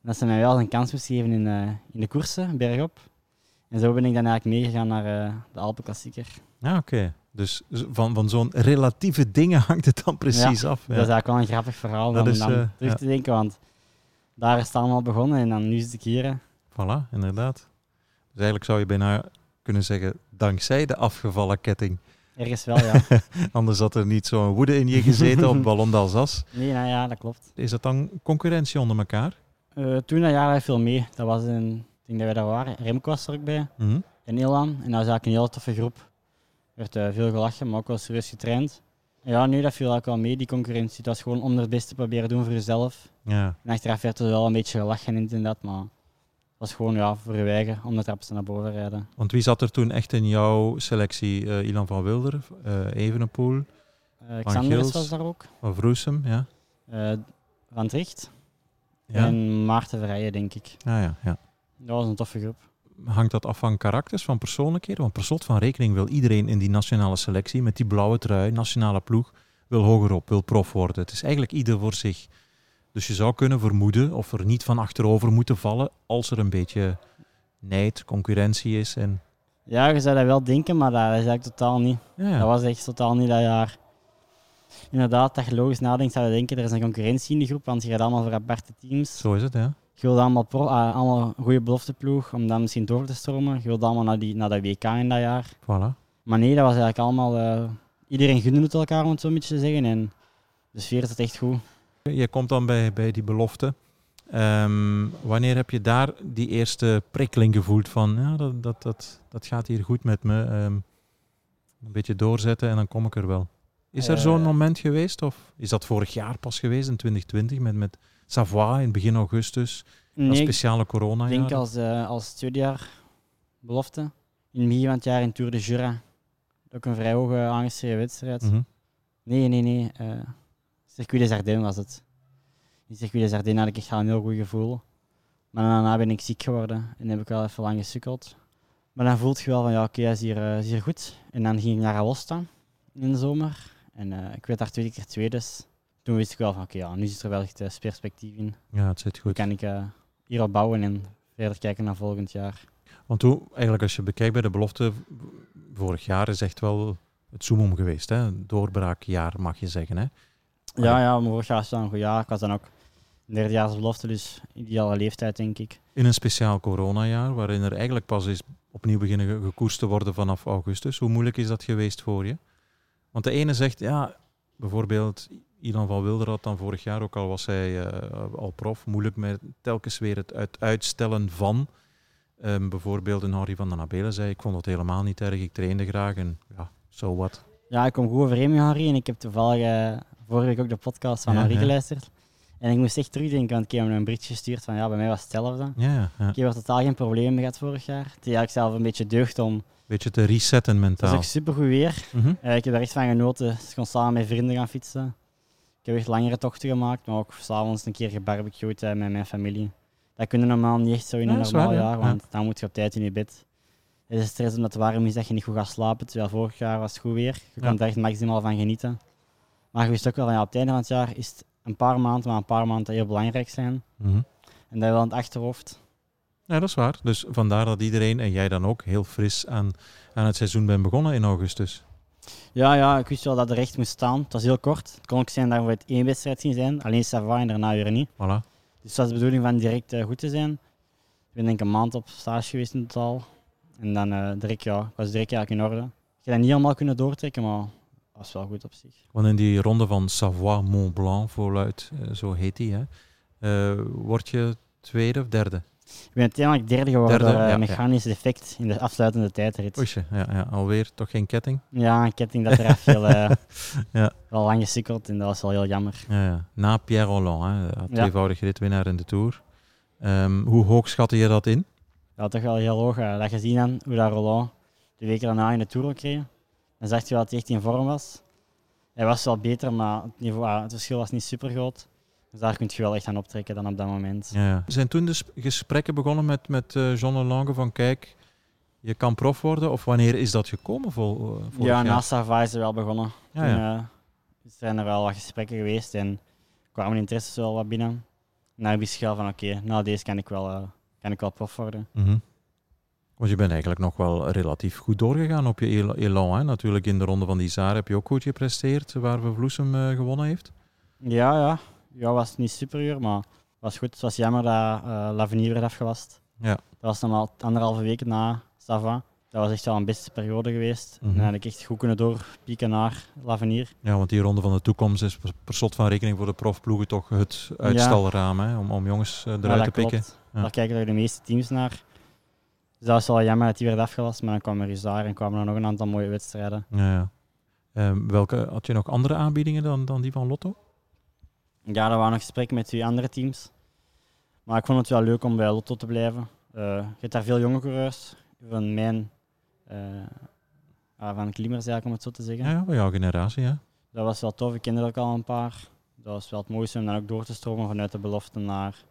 En dat ze mij wel een kans moest geven in, eh, in de koersen, bergop. En zo ben ik dan eigenlijk meegegaan naar eh, de Alpenklassieker. Ja, oké. Dus van, van zo'n relatieve dingen (laughs) hangt het dan precies af. Ja. Dat is eigenlijk wel een grappig verhaal Dat om is, dan terug ja. te denken, want daar is het allemaal begonnen en dan nu zit ik hier. hè. Voilà, inderdaad. Dus eigenlijk zou je bijna kunnen zeggen, dankzij de afgevallen ketting. Ergens wel, ja. (laughs) Anders had er niet zo'n woede in je gezeten op (laughs) Ballon d'Alsace. nee, nou ja, dat klopt. Is dat dan concurrentie onder elkaar? Eh, toen dat jaar had ik veel mee. Dat was een, ik denk dat wij daar waren. Remco was er ook bij. Mhm. En Ilan. En dat was eigenlijk een hele toffe groep. Er werd eh, veel gelachen, maar ook wel serieus getraind. En ja, nu dat viel eigenlijk wel mee, die concurrentie. Het was gewoon om het beste te proberen doen voor jezelf. Ja, En achteraf werd er wel een beetje gelachen inderdaad, maar was gewoon ja, voor je eigen om de trapste naar boven rijden. want wie zat er toen echt in jouw selectie? Eh, Ilan van Wilder, eh Evenepoel, Gils. was daar ook. van Vroesem, ja? Van Tricht. Ja, En Maarten Verrijen, denk ik. ja, ja. ja. Dat was een toffe groep. Hangt dat af van karakters, van persoonlijkheden? Want per slot van rekening wil iedereen in die nationale selectie met die blauwe trui, nationale ploeg, wil hogerop, wil prof worden. Het is eigenlijk ieder voor zich. Dus je zou kunnen vermoeden of er niet van achterover moeten vallen als er een beetje nijd, concurrentie is. En, Ja, je zou dat wel denken, maar dat is eigenlijk totaal niet. ja. Dat was echt totaal niet dat jaar. Inderdaad, dat je logisch nadenkt, zou je denken, er is een concurrentie in de groep, want je gaat allemaal voor aparte teams. Zo is het, ja. Je wilt allemaal, pro, ah, allemaal een goede belofteploeg om dan misschien door te stromen. Je wilt allemaal naar, die, naar dat WK in dat jaar. Voilà. Maar nee, dat was eigenlijk allemaal... eh, iedereen gunde het elkaar, om het zo een beetje te zeggen. En de sfeer zat echt goed. Je komt dan bij, bij die belofte. Ehm, wanneer heb je daar die eerste prikkeling gevoeld van, ja, dat, dat, dat, dat gaat hier goed met me. ehm, een beetje doorzetten en dan kom ik er wel. Is er Eh. zo'n moment geweest of is dat vorig jaar pas geweest in 2020 met, met Savoie in begin augustus? dat Nee, ik speciale corona denk als, eh, als tweede jaar belofte. In het begin van het jaar in Tour de Jura. Ook een vrij hoge aangeschreven wedstrijd. Mhm. Nee, nee, nee. eh Circuit des Ardennes was het. In Circuit des Ardennes had ik echt een heel goed gevoel. Maar daarna ben ik ziek geworden en heb ik wel even lang gesukkeld. Maar dan voelt je wel van, ja, oké, hij is hier, eh, is hier goed. En dan ging ik naar Aosta in de zomer. En eh, ik werd daar tweede keer tweede. Dus toen wist ik wel van, oké, ja, nu zit er wel echt eh, perspectief in. Ja, het zit goed. kan ik hierop bouwen en verder kijken naar volgend jaar. Want toen, eigenlijk als je bekijkt bij de belofte, vorig jaar is echt wel het zoomom geweest. Hè? Doorbraakjaar mag je zeggen. Hè? Ja, ja, vorig jaar het wel een goed jaar. Ik was dan ook derdejaarsbelofte, dus ideale leeftijd, denk ik. In een speciaal coronajaar, waarin er eigenlijk pas is opnieuw beginnen ge- gekoerst te worden vanaf augustus. Hoe moeilijk is dat geweest voor je? Want de ene zegt, ja, bijvoorbeeld Ilan van Wilder had dan vorig jaar, ook al was hij eh, al prof, moeilijk met telkens weer het uit, uitstellen van. Ehm, bijvoorbeeld een Harry van den Abelen zei, ik vond het helemaal niet erg, ik trainde graag en ja, zo wat. Ja, ik kom goed overeen met Harry en ik heb toevallig eh, vorige week ook de podcast van ja. geluisterd. En ik moest echt terugdenken, want ik heb hem een berichtje gestuurd van ja, bij mij was het hetzelfde. Ja, ja. Ik heb er totaal geen probleem mee gehad vorig jaar. Het is eigenlijk zelf een beetje deugd om... Beetje te resetten Het is mentaal. ook supergoed weer. Mhm. Eh, ik heb er echt van genoten. Ik kon samen met vrienden gaan fietsen. Ik heb echt langere tochten gemaakt, maar ook s'avonds een keer gebarbecued eh, met mijn familie. Dat kunnen normaal niet echt zo in een normaal waar, jaar, want dan moet je op tijd in je bed. Het is stress omdat het warm is dat je niet goed gaat slapen, terwijl vorig jaar was het goed weer. Je kan er echt maximaal van genieten. Maar je wist ook wel van ja, op het einde van het jaar is het een paar maanden, maar een paar maanden heel belangrijk zijn. Mhm. En dat wel in het achterhoofd. Ja, dat is waar. Dus vandaar dat iedereen, en jij dan ook, heel fris aan, aan het seizoen bent begonnen in augustus. Ja, ja, ik wist wel dat er echt moest staan. Het was heel kort. Het kon ook zijn dat we het één wedstrijd zien zijn, alleen Sava en daarna weer niet. Voilà. Dus het was de bedoeling van direct eh, goed te zijn. Ik ben denk ik een maand op stage geweest in totaal. En dan eh, direct, ja, ik was direct eigenlijk in orde. Ik heb dat niet allemaal kunnen doortrekken, maar dat was wel goed op zich. Want in die ronde van Savoie Mont Blanc voluit, eh, zo heet die, hè, eh, word je tweede of derde? Ik ben uiteindelijk derde geworden Derde, door eh, ja, mechanisch defect in de afsluitende tijdrit. Oesje, ja, ja, alweer toch geen ketting? Ja, een ketting dat eraf viel. eh (laughs) Ja. Wel lang gesukkeld en dat was wel heel jammer. Ja, ja. Na Pierre Rolland, hè, tweevoudig ritwinnaar in de Tour. Ehm, hoe hoog schatte je dat in? Ja, toch wel heel hoog. eh, dat gezien dan hoe dat Roland de weken daarna in de Tour kreeg. Dan zag je wel dat hij echt in vorm was. Hij was wel beter, maar het, niveau, ah, het verschil was niet super groot. Dus daar kun je wel echt aan optrekken dan op dat moment. Ja. Zijn toen de sp- gesprekken begonnen met, met eh, John Lange van kijk, je kan prof worden? Of wanneer is dat gekomen vol, eh, Ja, na Sava is er wel begonnen. Ja, Toen ja. eh, zijn er wel wat gesprekken geweest en kwamen interesses wel wat binnen. En dan wist je wel van oké, nou deze kan ik wel, eh, kan ik wel prof worden. Mhm. Want je bent eigenlijk nog wel relatief goed doorgegaan op je el- elan. Hè? Natuurlijk in de ronde van die Zaar heb je ook goed gepresteerd, waar Vloesem eh, gewonnen heeft. Ja, ja. Ja, was niet superieur, maar was goed. Het was jammer dat eh Lavenier werd afgelast. Ja. Dat was normaal anderhalve week na Sava. Dat was echt wel een beste periode geweest. Mhm. En dan had ik echt goed kunnen doorpieken naar Lavenier. Ja, want die ronde van de toekomst is per, slot van rekening voor de profploegen toch het uitstalraam, hè? Om, om jongens eh, Ja, eruit dat te pikken. klopt. Ja. Daar kijken er de meeste teams naar. Dus dat was wel jammer dat die werd afgelast, maar dan kwam er daar en kwamen er nog een aantal mooie wedstrijden. Ja, ja. Ehm, welke, had je nog andere aanbiedingen dan, dan die van Lotto? Ja, er waren nog gesprekken met twee andere teams. Maar ik vond het wel leuk om bij Lotto te blijven. Eh, je hebt daar veel jonge coureurs. Van mijn... ah, van klimmers eigenlijk, om het zo te zeggen. Ja, ja, van jouw generatie, ja. Dat was wel tof. Ik kende er ook al een paar. Dat was wel het mooiste om dan ook door te stromen vanuit de belofte naar,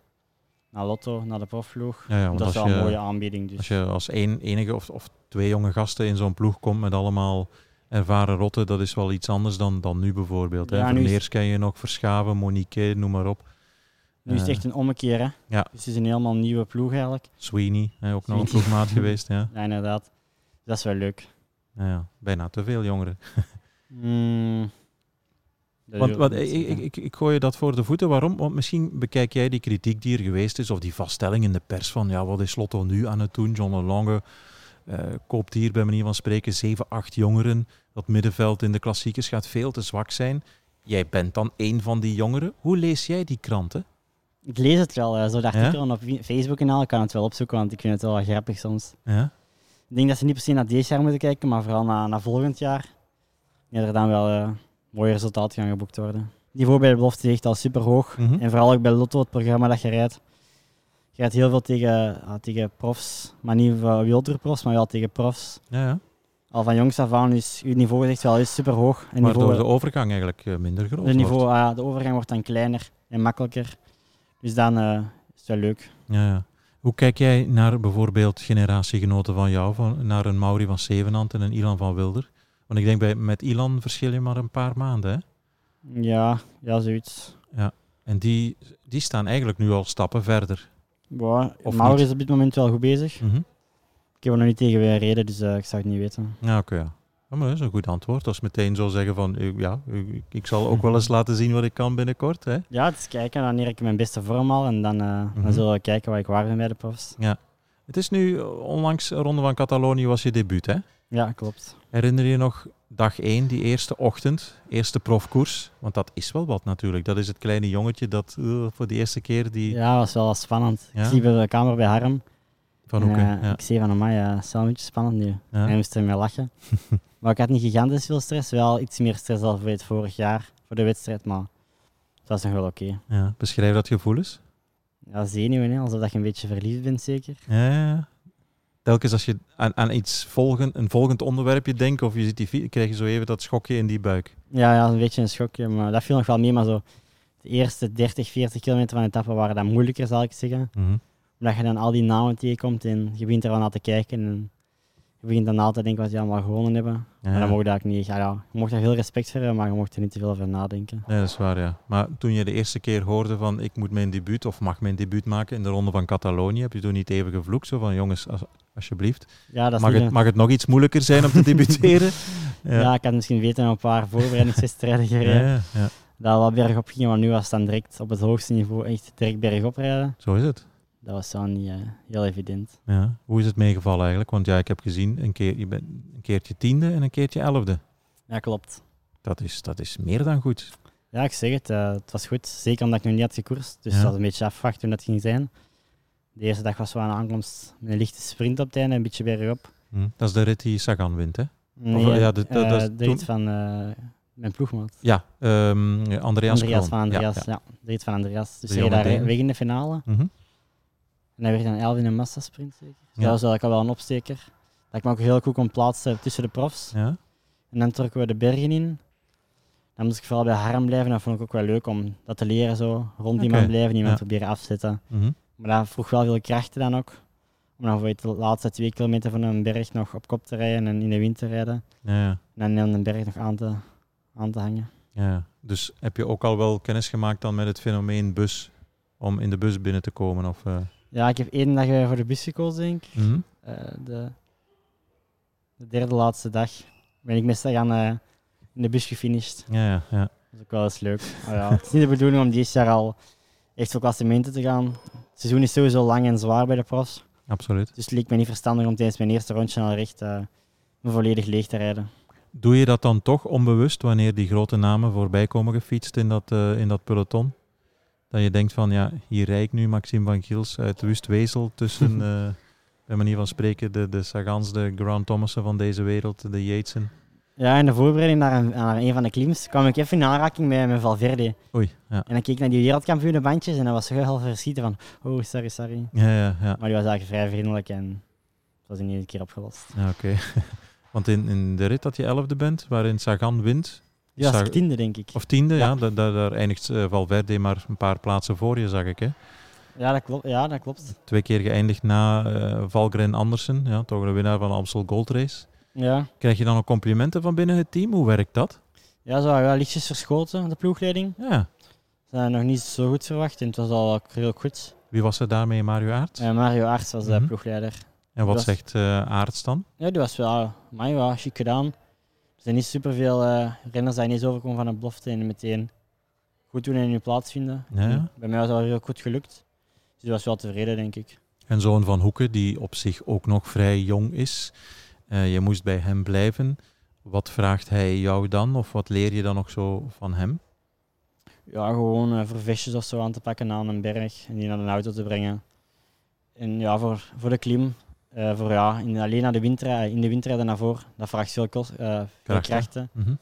naar Lotto, naar de profvloeg. ja, dat is wel je, een mooie aanbieding. Dus. Als je als één, enige of, of twee jonge gasten in zo'n ploeg komt met allemaal ervaren rotten, dat is wel iets anders dan, dan nu bijvoorbeeld. Hè. Ja, nu is- Vermeers ken je nog, Verschaven, Monique, noem maar op. Nu is het Eh, echt een ommekeer. Hè? ja. Dus het is een helemaal nieuwe ploeg eigenlijk. Sweeney, hè, ook nog een ploegmaat (laughs) geweest. Ja. Ja, inderdaad. Dat is wel leuk. Ja, ja, bijna te veel jongeren. (laughs) Mm, Want, niet ik, ik, ik, ik gooi je dat voor de voeten. Waarom? Want misschien bekijk jij die kritiek die er geweest is, of die vaststelling in de pers van, ja, wat is Lotto nu aan het doen? John Lange eh, koopt hier bij manier van spreken 7, 8 jongeren. Dat middenveld in de klassiekers gaat veel te zwak zijn. Jij bent dan een van die jongeren. Hoe lees jij die kranten? Ik lees het wel, zo de Ja? artikelen op Facebook en al. Ik kan het wel opzoeken, want ik vind het wel grappig soms. Ja? Ik denk dat ze niet per se naar deze jaar moeten kijken, maar vooral naar, naar volgend jaar. Ja, er dan wel eh, mooie resultaten gaan geboekt worden. Het niveau bij de belofte is echt al super hoog. Mhm. En vooral ook bij Lotto, het programma dat je rijdt. Je rijdt heel veel tegen, ah, tegen profs, maar niet uh, wereldtourprofs, maar wel tegen profs. Ja, ja. Al van jongs af aan is je niveau echt wel is super hoog. En Waardoor niveau, de overgang eigenlijk eh, minder groot de, wordt. niveau, ah, de overgang wordt dan kleiner en makkelijker. Dus dan eh, is het wel leuk. Ja, ja. Hoe kijk jij naar bijvoorbeeld generatiegenoten van jou, van, naar een Mauri van Zevenand en een Ilan van Wilder? Want ik denk bij, met Ilan verschil je maar een paar maanden. Hè? Ja, ja zoiets. En die, die staan eigenlijk nu al stappen verder. Ja, Of Mauro is op dit moment wel goed bezig. Mhm. Ik heb er nog niet tegen weer reden, dus eh, ik zou het niet weten. Ja, oké. ja. Ja, maar dat is een goed antwoord. Als meteen zo zeggen van, eh, ja, ik, ik zal ook wel eens laten zien wat ik kan binnenkort. Hè? Ja, het is kijken wanneer ik mijn beste vorm al en dan, eh, Mhm. dan zullen we kijken waar ik waar ben bij de profs. Het is nu, eh, onlangs Ronde van Catalonië was je debuut. Hè? Ja, klopt. Herinner je nog dag één, die eerste ochtend, eerste profkoers. Want dat is wel wat natuurlijk. Dat is het kleine jongetje dat uh, voor de eerste keer die... Ja, was wel spannend. Ja? Ik zie bij de kamer bij Harm. Van En, Hoeken. eh, ja. Ik zei van, amai, ja, het is wel een beetje spannend nu. Ja. Hij moest ermee lachen. (laughs) maar ik had niet gigantisch veel stress. Wel iets meer stress dan voor het vorig jaar, voor de wedstrijd. Maar het was nog wel oké. Ja, Beschrijf dat gevoel eens. Ja, zenuwen, hè, alsof dat je een beetje verliefd bent zeker. Ja, ja, ja. Telkens als je aan, aan iets volgen, een volgend onderwerpje denkt of je ziet die krijg je zo even dat schokje in die buik. Ja, ja, een beetje een schokje, maar dat viel nog wel mee. Maar zo, de eerste 30, 40 kilometer van de etappe waren dan moeilijker, zal ik zeggen. Mhm. Omdat je dan al die namen tegenkomt en je begint er wel naar te kijken. En je begint dan altijd te denken wat die allemaal gewonnen hebben. Ja, Maar dan ja. mocht ook niet. Ja, ja, je mocht daar heel respect voor hebben, maar je mocht er niet te veel over nadenken. Nee, dat is waar, ja. Maar toen je de eerste keer hoorde van ik moet mijn debuut of mag mijn debuut maken in de ronde van Catalonië, heb je toen niet even gevloekt? Zo van jongens, als, alsjeblieft, Ja, dat mag het, een- mag het nog iets moeilijker zijn om te (laughs) debuteren? ja. ik had misschien weten een paar voorbereidingswedstrijden ja, gereden. ja, ja. Dat wel bergop ging, maar nu was het dan direct op het hoogste niveau echt direct bergop rijden. Zo is het. Dat was zo niet eh, heel evident. Ja. Hoe is het meegevallen eigenlijk? Want ja, ik heb gezien, een, keer, je bent een keertje tiende en een keertje elfde. Ja, klopt. Dat is, dat is meer dan goed. Ja, ik zeg het. eh, het was goed. Zeker omdat ik nog niet had gekoerst. Dus Ja. het was een beetje afwachten hoe dat ging zijn. De eerste dag was aan de aankomst met een lichte sprint op het einde, een beetje bergop. Hm. Dat is de rit die Sagan wint, hè? Nee, ja, de- dat- eh, dat is de toen- rit van eh, mijn ploegmaat. Ja, ehm Andreas, van Andreas, Ja, ja, ja. De rit van Andreas. Dus hij daar weg in de finale. Mhm. En hij werd dan 11 in een massasprint zeker. Dus Ja. dat was al wel een opsteker. Dat ik me ook heel goed kon plaatsen tussen de profs. Ja. En dan trokken we de bergen in. Dan moest ik vooral bij Harm blijven. Dat vond ik ook wel leuk om dat te leren zo. Rond Oké, iemand blijven, iemand ja. proberen afzetten. Mhm. Maar dat vroeg wel veel krachten dan ook. Om dan voor de laatste twee kilometer van een berg nog op kop te rijden en in de wind te rijden. ja. En dan een berg nog aan te, aan te hangen. Ja, dus heb je ook al wel kennis gemaakt dan met het fenomeen bus, om in de bus binnen te komen? Of, eh, Ja, ik heb één dag eh, voor de bus gekozen, denk ik. mhm. Eh, de, de derde laatste dag ben ik meestal gaan eh, in de bus gefinished. Ja, ja, ja. Dat is ook wel eens leuk. Ja, het is niet de bedoeling om dit jaar al echt voor klassementen te gaan. Het seizoen is sowieso lang en zwaar bij de profs. absoluut. Dus het leek me niet verstandig om tijdens mijn eerste rondje al recht eh, me volledig leeg te rijden. Doe je dat dan toch onbewust wanneer die grote namen voorbij komen gefietst in dat, in dat peloton? Dat je denkt van, ja, hier rijd nu Maxime van Giels uit Wustwezel tussen, (laughs) eh bij manier van spreken, de, de Sagans, de Grant Thomassen van deze wereld, de Yatesen. Ja, in de voorbereiding naar een, naar een van de klims kwam ik even in aanraking met, met Valverde. Oei, ja. En dan keek ik naar die wereldkampioenenbandjes en dat was heel verschieten van, oh, sorry, sorry. Ja, ja, ja. Maar die was eigenlijk vrij vriendelijk en het was in één keer opgelost. ja oké. (laughs) Want in, in de rit dat je elfde bent, waarin Sagan wint, Was Sag- tiende, denk ik. of tiende, ja, Ja. da- da- daar eindigt eh, Valverde maar een paar plaatsen voor je, zag ik. Hè? Ja, dat klopt. Ja, dat klopt. Twee keer geëindigd na eh Valgren Andersen, ja, toch een winnaar van de Amstel Gold Race. Ja, Krijg je dan ook complimenten van binnen het team? Hoe werkt dat? ja zo wel lichtjes verschoten, de ploegleiding. Ja. Ze hadden nog niet zo goed verwacht en het was al heel goed. Wie was er daarmee? Mario Aert? Eh, Mario Aerts was de Mhm. ploegleider. En wat zegt eh Aerts dan? Ja, die was wel, maar ja, chic gedaan. Er zijn niet superveel eh renners die ineens overkomen van een belofte en meteen goed doen en hun plaats vinden. Ja, ja. En Bij mij was dat heel goed gelukt. Dus die was wel tevreden, denk ik. En zoon van Hoeken, die op zich ook nog vrij jong is. Eh, je moest bij hem blijven. Wat vraagt hij jou dan? Of wat leer je dan nog zo van hem? Ja, gewoon eh, voor visjes of zo aan te pakken aan een berg en die naar een auto te brengen. En ja, voor, voor de klim, eh, voor ja, in, alleen naar de winter, in de winter naar voren, dat vraagt veel, kost, eh, veel Krachten. Mhm.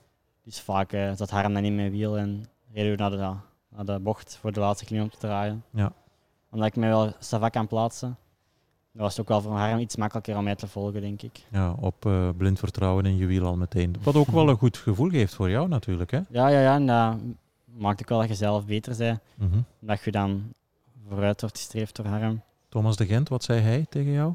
Dus vaak eh, zat Harm dan in mijn wiel en reden we naar de, naar de bocht voor de laatste klim om te draaien. Ja. Omdat ik mij wel savak kan plaatsen. Dat was het ook wel voor Harm iets makkelijker om mij te volgen, denk ik. Ja, op eh, blind vertrouwen in je wiel al meteen. Wat ook wel een goed gevoel geeft voor jou natuurlijk. Hè? Ja, ja, ja. En dat maakt ook wel dat je zelf beter bent. Mhm. Dat je dan vooruit wordt gestreefd door Harm. Thomas de Gent, wat zei hij tegen jou?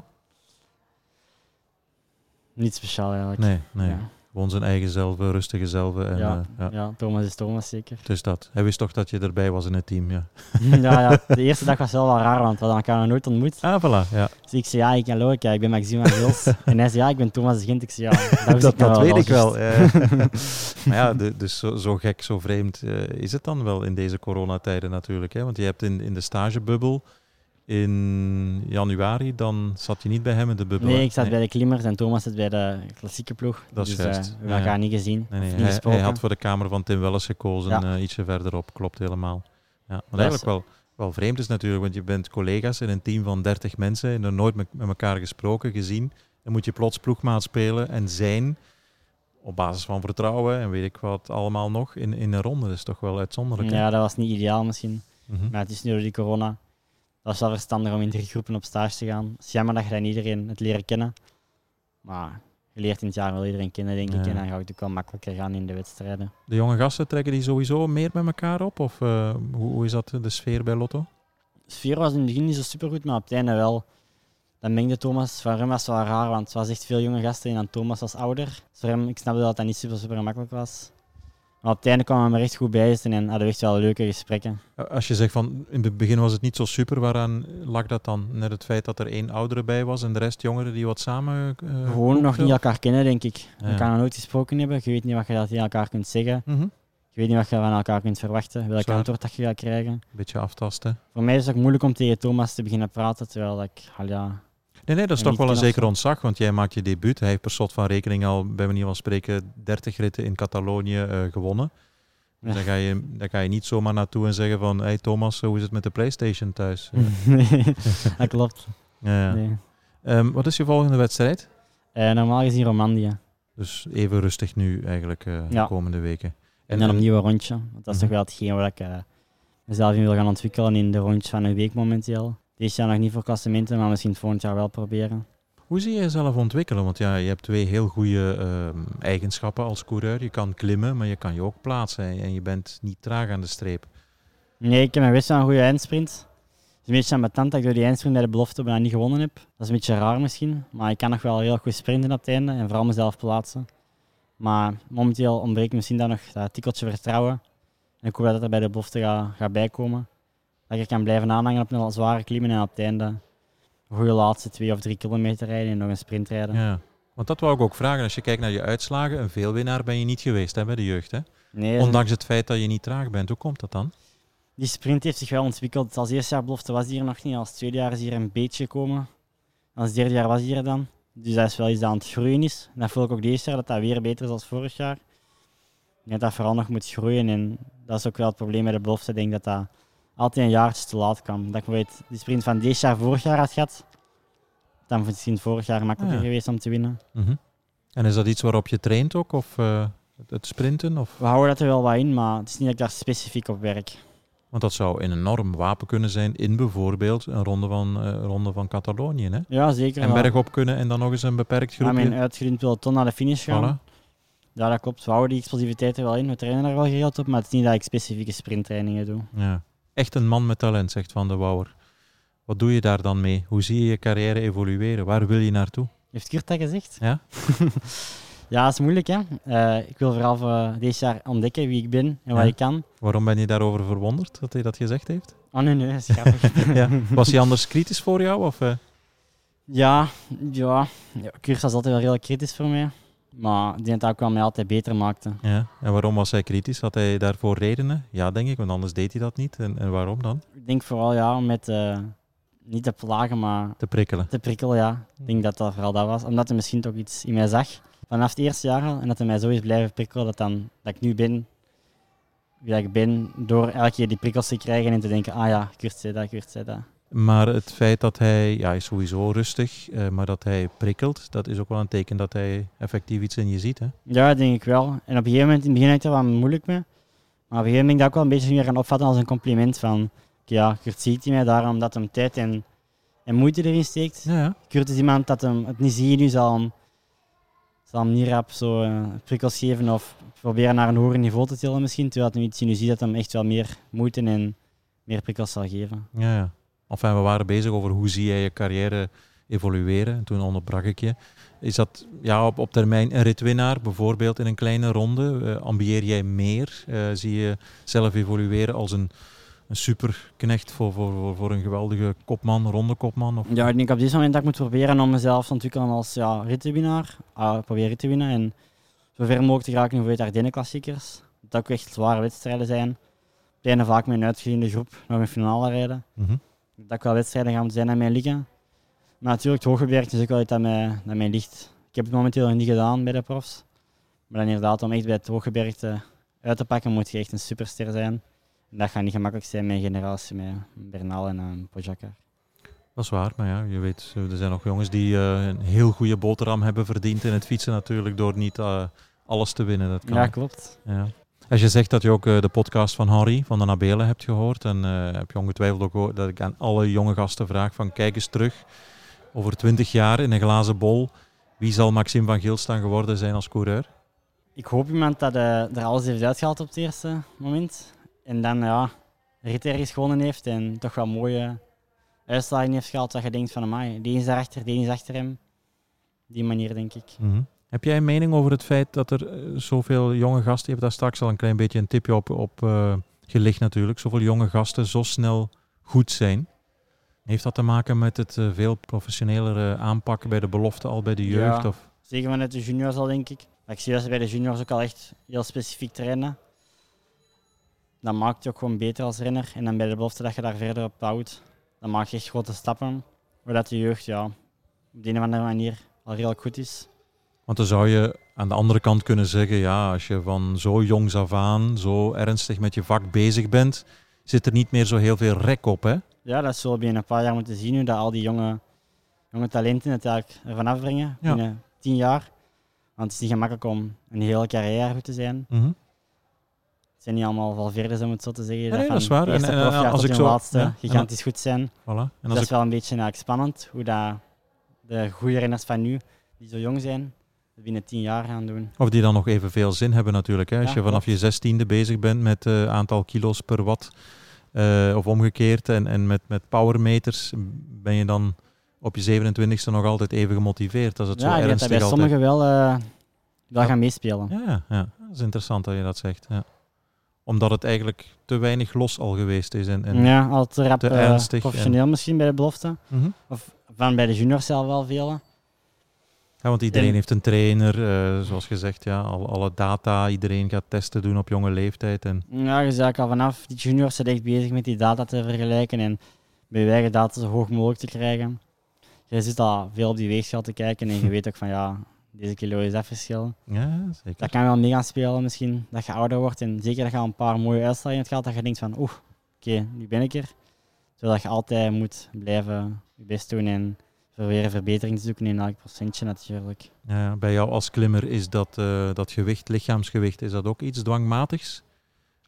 Niet speciaal eigenlijk. Nee, nee. Ja. Gewoon zijn eigen zelf, rustige zelf. En, Ja. eh, ja. Ja, Thomas is Thomas zeker. Is dat. Hij wist toch dat je erbij was in het team, ja. (laughs) ja, ja, (laughs) de eerste dag was wel wel raar, want we hadden elkaar nog nooit ontmoet. Ah, voilà. Ja. Dus ik zei, ja, ik hallo, ik, ik ben Maxime van Gils. (laughs) en hij zei, ja, ik ben Thomas de Gent. Ik zei, ja, dat, dat, ik nog dat weet ik wel. maar ja, de- dus zo, zo gek, zo vreemd eh, is het dan wel in deze coronatijden natuurlijk. Hè? Want je hebt in, in de stagebubbel in januari, dan zat je niet bij hem in de bubbel. Nee, ik zat bij de klimmers en Thomas zit bij de klassieke ploeg. Dat is dus eh, juist. we hebben Ja, ja. elkaar niet gezien. Nee, of nee, niet hij, hij had voor de kamer van Tim Welles gekozen, Ja. eh, ietsje verderop. Klopt helemaal. Ja, wat eigenlijk wel, wel vreemd is natuurlijk, want je bent collega's in een team van 30 mensen en er nooit met, met elkaar gesproken, gezien. Dan moet je plots ploegmaat spelen en zijn op basis van vertrouwen en weet ik wat allemaal nog in, in een ronde. Dat is toch wel uitzonderlijk. hè? Ja, dat was niet ideaal misschien. Mhm. Maar het is nu door die corona. Dat was wel verstandig om in drie groepen op stage te gaan. Het is jammer dat je dan iedereen het leren kennen. Maar je leert in het jaar wel iedereen kennen, denk ik. Ja. En dan gaat het ook wel makkelijker gaan in de wedstrijden. De jonge gasten trekken die sowieso meer met elkaar op? Of eh, hoe, hoe is dat de sfeer bij Lotto? De sfeer was in het begin niet zo supergoed, maar op het einde wel. Dan mengde Thomas, van hem was wel raar, want het was echt veel jonge gasten en dan Thomas was ouder. Dus voor hem, ik snapte dat dat niet super, super makkelijk was. Maar op het einde kwamen we er echt goed bij zitten en hadden we echt wel leuke gesprekken. Als je zegt van in het begin was het niet zo super, waaraan lag dat dan? Net het feit dat er één oudere bij was en de rest jongeren die wat samen. eh, Gewoon nog niet elkaar kennen, denk ik. Ja. We nog nooit gesproken hebben. Je weet niet wat je dat tegen elkaar kunt zeggen. Mhm. Je weet niet wat je van elkaar kunt verwachten, welk Zwaar. antwoord dat je gaat krijgen. Beetje aftasten. Voor mij is het ook moeilijk om tegen Thomas te beginnen praten, terwijl dat ik, al ja, Nee, nee, dat is toch wel een zeker ontzag, want jij maakt je debuut. Hij heeft per slot van rekening al, bij manier van spreken, 30 ritten in Catalonië eh, gewonnen. Dus Ja. daar, ga je, daar ga je niet zomaar naartoe en zeggen van, hey Thomas, hoe is het met de Playstation thuis? (laughs) nee, (laughs) dat klopt. Ja, ja. Nee. Ehm, wat is je volgende wedstrijd? Eh, normaal gezien Romandie. Dus even rustig nu eigenlijk eh, de komende weken. En dan opnieuw een rondje. Want dat is Mhm. toch wel hetgeen waar ik mezelf in wil gaan ontwikkelen in de rondjes van een week momenteel. Deze jaar nog niet voor klassementen, maar misschien volgend jaar wel proberen. Hoe zie je jezelf ontwikkelen? Want ja, je hebt twee heel goede ehm, eigenschappen als coureur. Je kan klimmen, maar je kan je ook plaatsen. En je bent niet traag aan de streep. Nee, ik heb best wel een goede eindsprint. Het is een beetje ambetant dat ik door die eindsprint bij de belofte bijna niet gewonnen heb. Dat is een beetje raar misschien, maar ik kan nog wel heel goed sprinten op het einde en vooral mezelf plaatsen. Maar momenteel ontbreekt misschien dan nog dat tikkeltje vertrouwen. En ik hoop dat het er bij de belofte gaat, gaat bijkomen. Dat er kan blijven aanhangen op een zware klimmen en op het einde een goede laatste twee of drie kilometer rijden en nog een sprint rijden. Ja. Want dat wou ik ook vragen. Als je kijkt naar je uitslagen, een veelwinnaar ben je niet geweest hè, bij de jeugd. Hè? Nee, Ondanks het feit dat je niet traag bent. Hoe komt dat dan? Die sprint heeft zich wel ontwikkeld. Als eerste jaar belofte was die er nog niet. Als tweede jaar is hier een beetje gekomen. Als derde jaar was die er dan. Dus dat is wel iets dat aan het groeien is. En dat voel ik ook deze jaar, dat dat weer beter is dan vorig jaar. Ik denk dat dat vooral nog moet groeien. En dat is ook wel het probleem met de belofte. Ik denk dat dat altijd een jaartje te laat kwam. Dat ik bijvoorbeeld die sprint van deze jaar vorig jaar had gehad. Dan misschien vorig jaar makkelijker Ah, ja. geweest om te winnen. Mhm. En is dat iets waarop je traint ook? Of eh, het- sprinten? Of? We houden dat er wel wat in, maar het is niet dat ik daar specifiek op werk. Want dat zou een enorm wapen kunnen zijn in bijvoorbeeld een ronde van, eh, ronde van Catalonië. Hè? Ja, zeker. En wel. bergop kunnen en dan nog eens een beperkt Ja, mijn groepje. uitgediend peloton naar de finish gaan. Voilà. Ja, dat klopt. We houden die explosiviteit er wel in. We trainen er wel geregeld op, maar het is niet dat ik specifieke sprinttrainingen doe. Ja. Echt een man met talent, zegt Van de Wouwer. Wat doe je daar dan mee? Hoe zie je je carrière evolueren? Waar wil je naartoe? Heeft Kurt dat gezegd? Ja? (laughs) Ja, dat is moeilijk hè. Eh, ik wil vooral voor deze jaar ontdekken wie ik ben en wat ik kan. Waarom ben je daarover verwonderd dat hij dat gezegd heeft? Oh nee, nee, dat is grappig. (laughs) ja. Was hij anders kritisch voor jou? Of, eh? ja, ja, ja, Kurt was altijd wel heel kritisch voor mij. Maar ik denk dat ook wel mij altijd beter maakte. ja. En waarom was hij kritisch? Had hij daarvoor redenen? Ja, denk ik, want anders deed hij dat niet. En, en waarom dan? Ik denk vooral ja, om met eh, niet te plagen, maar Te prikkelen. te prikkelen. Ja. Ik denk dat dat vooral dat was. Omdat hij misschien toch iets in mij zag. Vanaf het eerste jaar al. En dat hij mij zo is blijven prikkelen dat, dan, dat ik nu ben wie ik ben. Door elke keer die prikkels te krijgen en te denken, ah ja, Kurt zei dat, Kurt zei dat. Maar het feit dat hij, ja, hij is sowieso rustig, eh, maar dat hij prikkelt, dat is ook wel een teken dat hij effectief iets in je ziet. Hè? Ja, denk ik wel. En op een gegeven moment, in het begin had ik daar wat moeilijk mee. Maar op een gegeven moment ben ik dat ook wel een beetje meer gaan opvatten als een compliment van, ja, Kurt ziet hij mij daarom dat hem tijd en, en moeite erin steekt. Ja, ja. Kurt is iemand dat hem het niet ziet nu, zal hem, zal hem niet rap zo eh, prikkels geven of proberen naar een hoger niveau te tillen misschien. Terwijl hij iets nu ziet dat hem echt wel meer moeite en meer prikkels zal geven. ja, ja. Enfin, we waren bezig over hoe zie jij je carrière evolueren. En toen onderbrak ik je. Is dat ja, op, op termijn een ritwinnaar, bijvoorbeeld in een kleine ronde? Eh, ambieer jij meer? Eh, zie je zelf evolueren als een, een superknecht voor, voor, voor, voor een geweldige kopman, ronde kopman? Of? Ja, ik denk op dit moment dat ik moet proberen om mezelf te ontwikkelen als ja, rittenwinnaar. Ah, proberen te winnen en zo ver mogelijk te geraken voor de Ardennen klassiekers. Dat ook echt zware wedstrijden zijn. Einde vaak met een uitgediende groep nog een finale rijden. Mhm. Dat ik wel wedstrijden ga moeten zijn aan mij liggen. Maar natuurlijk, het hooggewerkt is ook wel iets dat mij, dat mij ligt. Ik heb het momenteel nog niet gedaan bij de profs. Maar dan inderdaad, om echt bij het hooggebergte uit te pakken, moet je echt een superster zijn. En dat gaat niet gemakkelijk zijn met een generatie, met Bernal en uh, Pojakar. Dat is waar, maar ja, je weet, er zijn nog jongens die uh, een heel goede boterham hebben verdiend in het fietsen natuurlijk, door niet uh, alles te winnen. Dat kan. Ja, klopt. Ja. Als je zegt dat je ook uh, de podcast van Harry van de Nabelen hebt gehoord, en heb je ongetwijfeld ook gehoord dat ik aan alle jonge gasten vraag van kijk eens terug, over twintig jaar in een glazen bol, wie zal Maxime van Gilstaan geworden zijn als coureur? Ik hoop iemand dat er alles heeft uitgehaald op het eerste moment. En dan ja, rit ergens gewonnen heeft en toch wel mooie uitslagen heeft gehaald. Dat je denkt van, amai, die is daarachter, die is achter hem. Die manier, denk ik. Mm -hmm. Heb jij een mening over het feit dat er uh, zoveel jonge gasten, je hebt daar straks al een klein beetje een tipje op, op uh, gelicht natuurlijk, zoveel jonge gasten zo snel goed zijn? Heeft dat te maken met het uh, veel professionelere aanpakken bij de belofte al bij de jeugd? Ja, of? Zeker vanuit de juniors al, denk ik. Ik zie dat ze bij de juniors ook al echt heel specifiek trainen. Dat maakt je ook gewoon beter als renner. En dan bij de belofte dat je daar verder op bouwt, dan maak je echt grote stappen. Zodat de jeugd ja, op de een of andere manier al redelijk goed is. Want dan zou je aan de andere kant kunnen zeggen, ja, als je van zo jongs af aan zo ernstig met je vak bezig bent, zit er niet meer zo heel veel rek op, hè? Ja, dat zullen we binnen een paar jaar moeten zien, hoe dat al die jonge, jonge talenten het eigenlijk ervan afbrengen. Ja. Binnen tien jaar. Want het is niet gemakkelijk om een hele carrière goed te zijn. Mhm. Het zijn niet allemaal valverdes, om het zo te zeggen. nee, van dat is waar. En, als ik zo- laatste ja, en gigantisch goed zijn. Voilà. En dat is wel een beetje spannend, hoe dat de goede renners van nu, die zo jong zijn, binnen tien jaar gaan doen. of die dan nog evenveel zin hebben natuurlijk. Hè? Als Ja, je vanaf klopt. je zestiende bezig bent met het aantal kilo's per watt, eh, of omgekeerd, en, en met, met powermeters, ben je dan op je 27e nog altijd even gemotiveerd. Als het ja, zo denk dat ernstig bij altijd... sommigen wel, eh, wel Ja. gaan meespelen. Ja, ja, dat is interessant dat je dat zegt. Ja. Omdat het eigenlijk te weinig los al geweest is. En, en, ja, al te rap te eh, ernstig professioneel misschien bij de belofte. Mhm. Of van bij de juniors zelf wel veel. Ja, want iedereen En- heeft een trainer, eh, zoals gezegd, ja, al, alle data, iedereen gaat testen doen op jonge leeftijd. En, Ja, je eigenlijk al vanaf die juniors zijn echt bezig met die data te vergelijken en bij je eigen data zo hoog mogelijk te krijgen. Je zit al veel op die weegschaal te kijken en je (laughs) weet ook van ja, deze kilo is dat verschil. ja, zeker. Dat kan wel mee gaan spelen misschien, dat je ouder wordt en zeker dat je een paar mooie uitslagen hebt gehad, dat je denkt van oeh, oké, nu ben ik er. Zodat je altijd moet blijven je best doen en proberen verbetering te zoeken in elk procentje natuurlijk. Ja, bij jou als klimmer is dat, eh, dat gewicht, lichaamsgewicht, is dat ook iets dwangmatigs?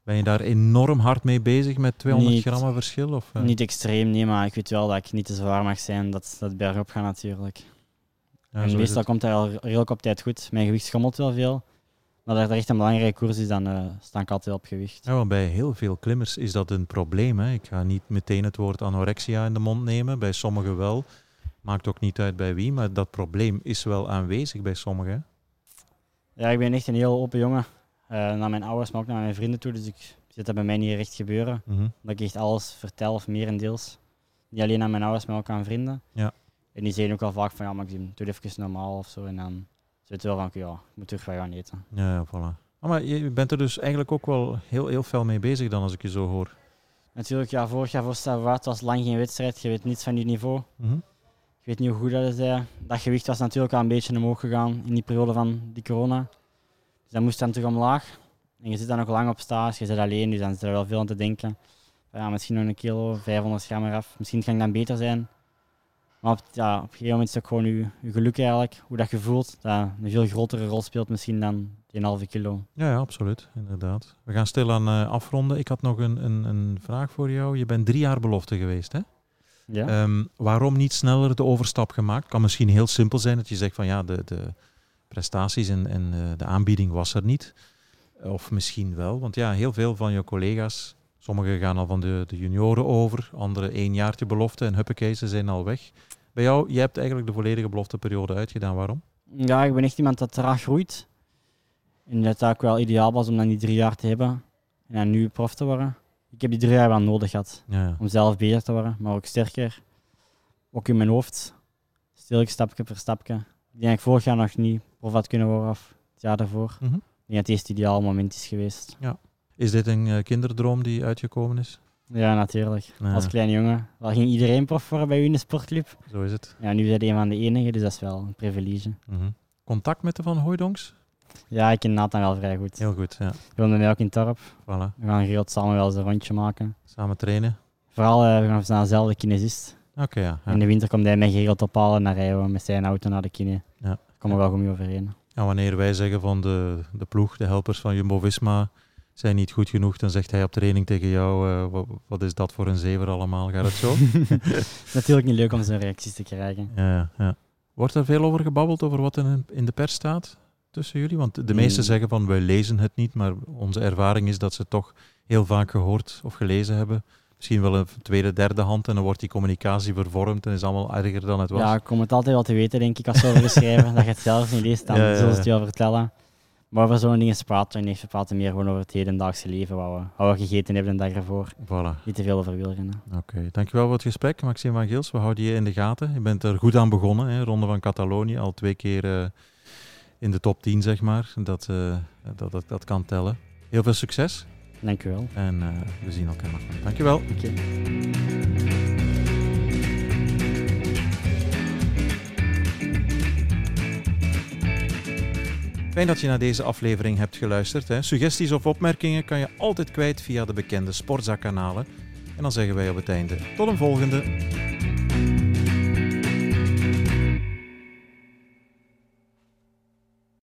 Ben je daar enorm hard mee bezig met 200 Niet. grammen verschil? Of, eh? Niet extreem, nee, maar ik weet wel dat ik niet te zwaar mag zijn, dat dat bergop gaat natuurlijk. Ja, en meestal komt dat al redelijk op tijd goed. Mijn gewicht schommelt wel veel. Maar dat er echt een belangrijke koers is, dan eh, sta ik altijd op gewicht. Ja, want bij heel veel klimmers is dat een probleem. Hè. Ik ga niet meteen het woord anorexia in de mond nemen. Bij sommigen wel. Maakt ook niet uit bij wie, maar dat probleem is wel aanwezig bij sommigen. Ja, ik ben echt een heel open jongen. Eh, naar mijn ouders, maar ook naar mijn vrienden toe. Dus ik zit dat bij mij niet recht gebeuren. Mhm. Dat ik echt alles vertel, of merendeels. Niet alleen aan mijn ouders, maar ook aan vrienden. Ja. En die zeggen ook al vaak van, ja, Maxime, doe het even normaal of zo. En dan zit het wel van, ja, ik moet terug wat gaan eten. Ja, ja, voilà. Ah, maar je bent er dus eigenlijk ook wel heel, heel fel mee bezig dan, als ik je zo hoor. Natuurlijk, ja, vorig jaar voor Stavois was lang geen wedstrijd. Je weet niets van je niveau. Mhm. Ik weet niet hoe goed dat is. Dat gewicht was natuurlijk al een beetje omhoog gegaan in die periode van die corona. Dus dat moest dan terug omlaag. En je zit dan nog lang op stage, je zit alleen, dus dan is er wel veel aan te denken. Ja, misschien nog een kilo, 500 gram eraf. Misschien kan ik dan beter zijn. Maar op, ja, op een gegeven moment is het gewoon je, je geluk eigenlijk, hoe dat je voelt, dat een veel grotere rol speelt misschien dan die een halve kilo. Ja, ja, absoluut. Inderdaad. We gaan stilaan eh, afronden. Ik had nog een, een, een vraag voor jou. Je bent drie jaar belofte geweest, hè? Ja? Ehm, waarom niet sneller de overstap gemaakt? Kan misschien heel simpel zijn dat je zegt van ja, de, de prestaties en, en eh, de aanbieding was er niet. Of misschien wel, want ja, heel veel van je collega's, sommigen gaan al van de, de junioren over, anderen één jaartje belofte en huppakee, ze zijn al weg. Bij jou, je hebt eigenlijk de volledige belofteperiode uitgedaan. Waarom? Ja, ik ben echt iemand dat traag groeit. En dat het ook wel ideaal was om dan die drie jaar te hebben en dan nu prof te worden. Ik heb die drie jaar wel nodig gehad Ja, ja. om zelf beter te worden, maar ook sterker. Ook in mijn hoofd. Stil stapje per stapje. Ik denk dat ik vorig jaar nog niet prof had kunnen worden of het jaar daarvoor. Mhm. Ik denk dat het eerst het ideaal moment is geweest. Is dit een eh, kinderdroom die uitgekomen is? Ja, natuurlijk. Ja. Als kleine jongen. Daar ging iedereen prof worden bij u in de sportclub. Zo is het. Ja, nu ben je een van de enigen, dus dat is wel een privilege. Mhm. Contact met de Van Hooijdonks? Ja, ik ken Nathan wel vrij goed. Heel goed, ja. We wonen mij ook in het dorp. Voilà. We gaan geregeld samen wel eens een rondje maken. Samen trainen. Vooral, eh, we gaan naar dezelfde kinesist. Oké, ja. ja. In de winter komt hij mij geregeld ophalen en dan rijden met zijn auto naar de kine. Ja. Daar komen we wel goed mee overeen. En wanneer wij zeggen van de, de ploeg, de helpers van Jumbo-Visma zijn niet goed genoeg, dan zegt hij op training tegen jou, eh, wat, wat is dat voor een zever allemaal? Gaat het zo? (laughs) Natuurlijk niet leuk om zo'n reacties te krijgen. ja, ja, ja. Wordt er veel over gebabbeld, over wat in, in de pers staat tussen jullie? Want de meesten Mm. zeggen van, wij lezen het niet, maar onze ervaring is dat ze het toch heel vaak gehoord of gelezen hebben. Misschien wel een tweede, derde hand en dan wordt die communicatie vervormd en is allemaal erger dan het was. Ja, ik kom het altijd wel te weten, denk ik, als ze over geschreven. dat je het zelf niet leest, dan Ja, ja, ja. zullen ze het je wel vertellen. Maar over zo'n dingen praten we niet. We praten meer gewoon over het hedendaagse leven, wat we, wat we gegeten hebben de dag ervoor. Voilà. Niet te veel over wielrennen. Oké, dankjewel voor het gesprek, Maxime van Gils. We houden je in de gaten. Je bent er goed aan begonnen, hè? Ronde van Catalonië, al twee keer eh, in de top 10, zeg maar. Dat, eh, dat, dat, dat kan tellen. Heel veel succes Dank u wel. en eh, we zien elkaar nog. Dankjewel. Oké. Fijn dat je naar deze aflevering hebt geluisterd. Hè. Suggesties of opmerkingen kan je altijd kwijt via de bekende Sportza-kanalen. En dan zeggen wij op het einde tot een volgende.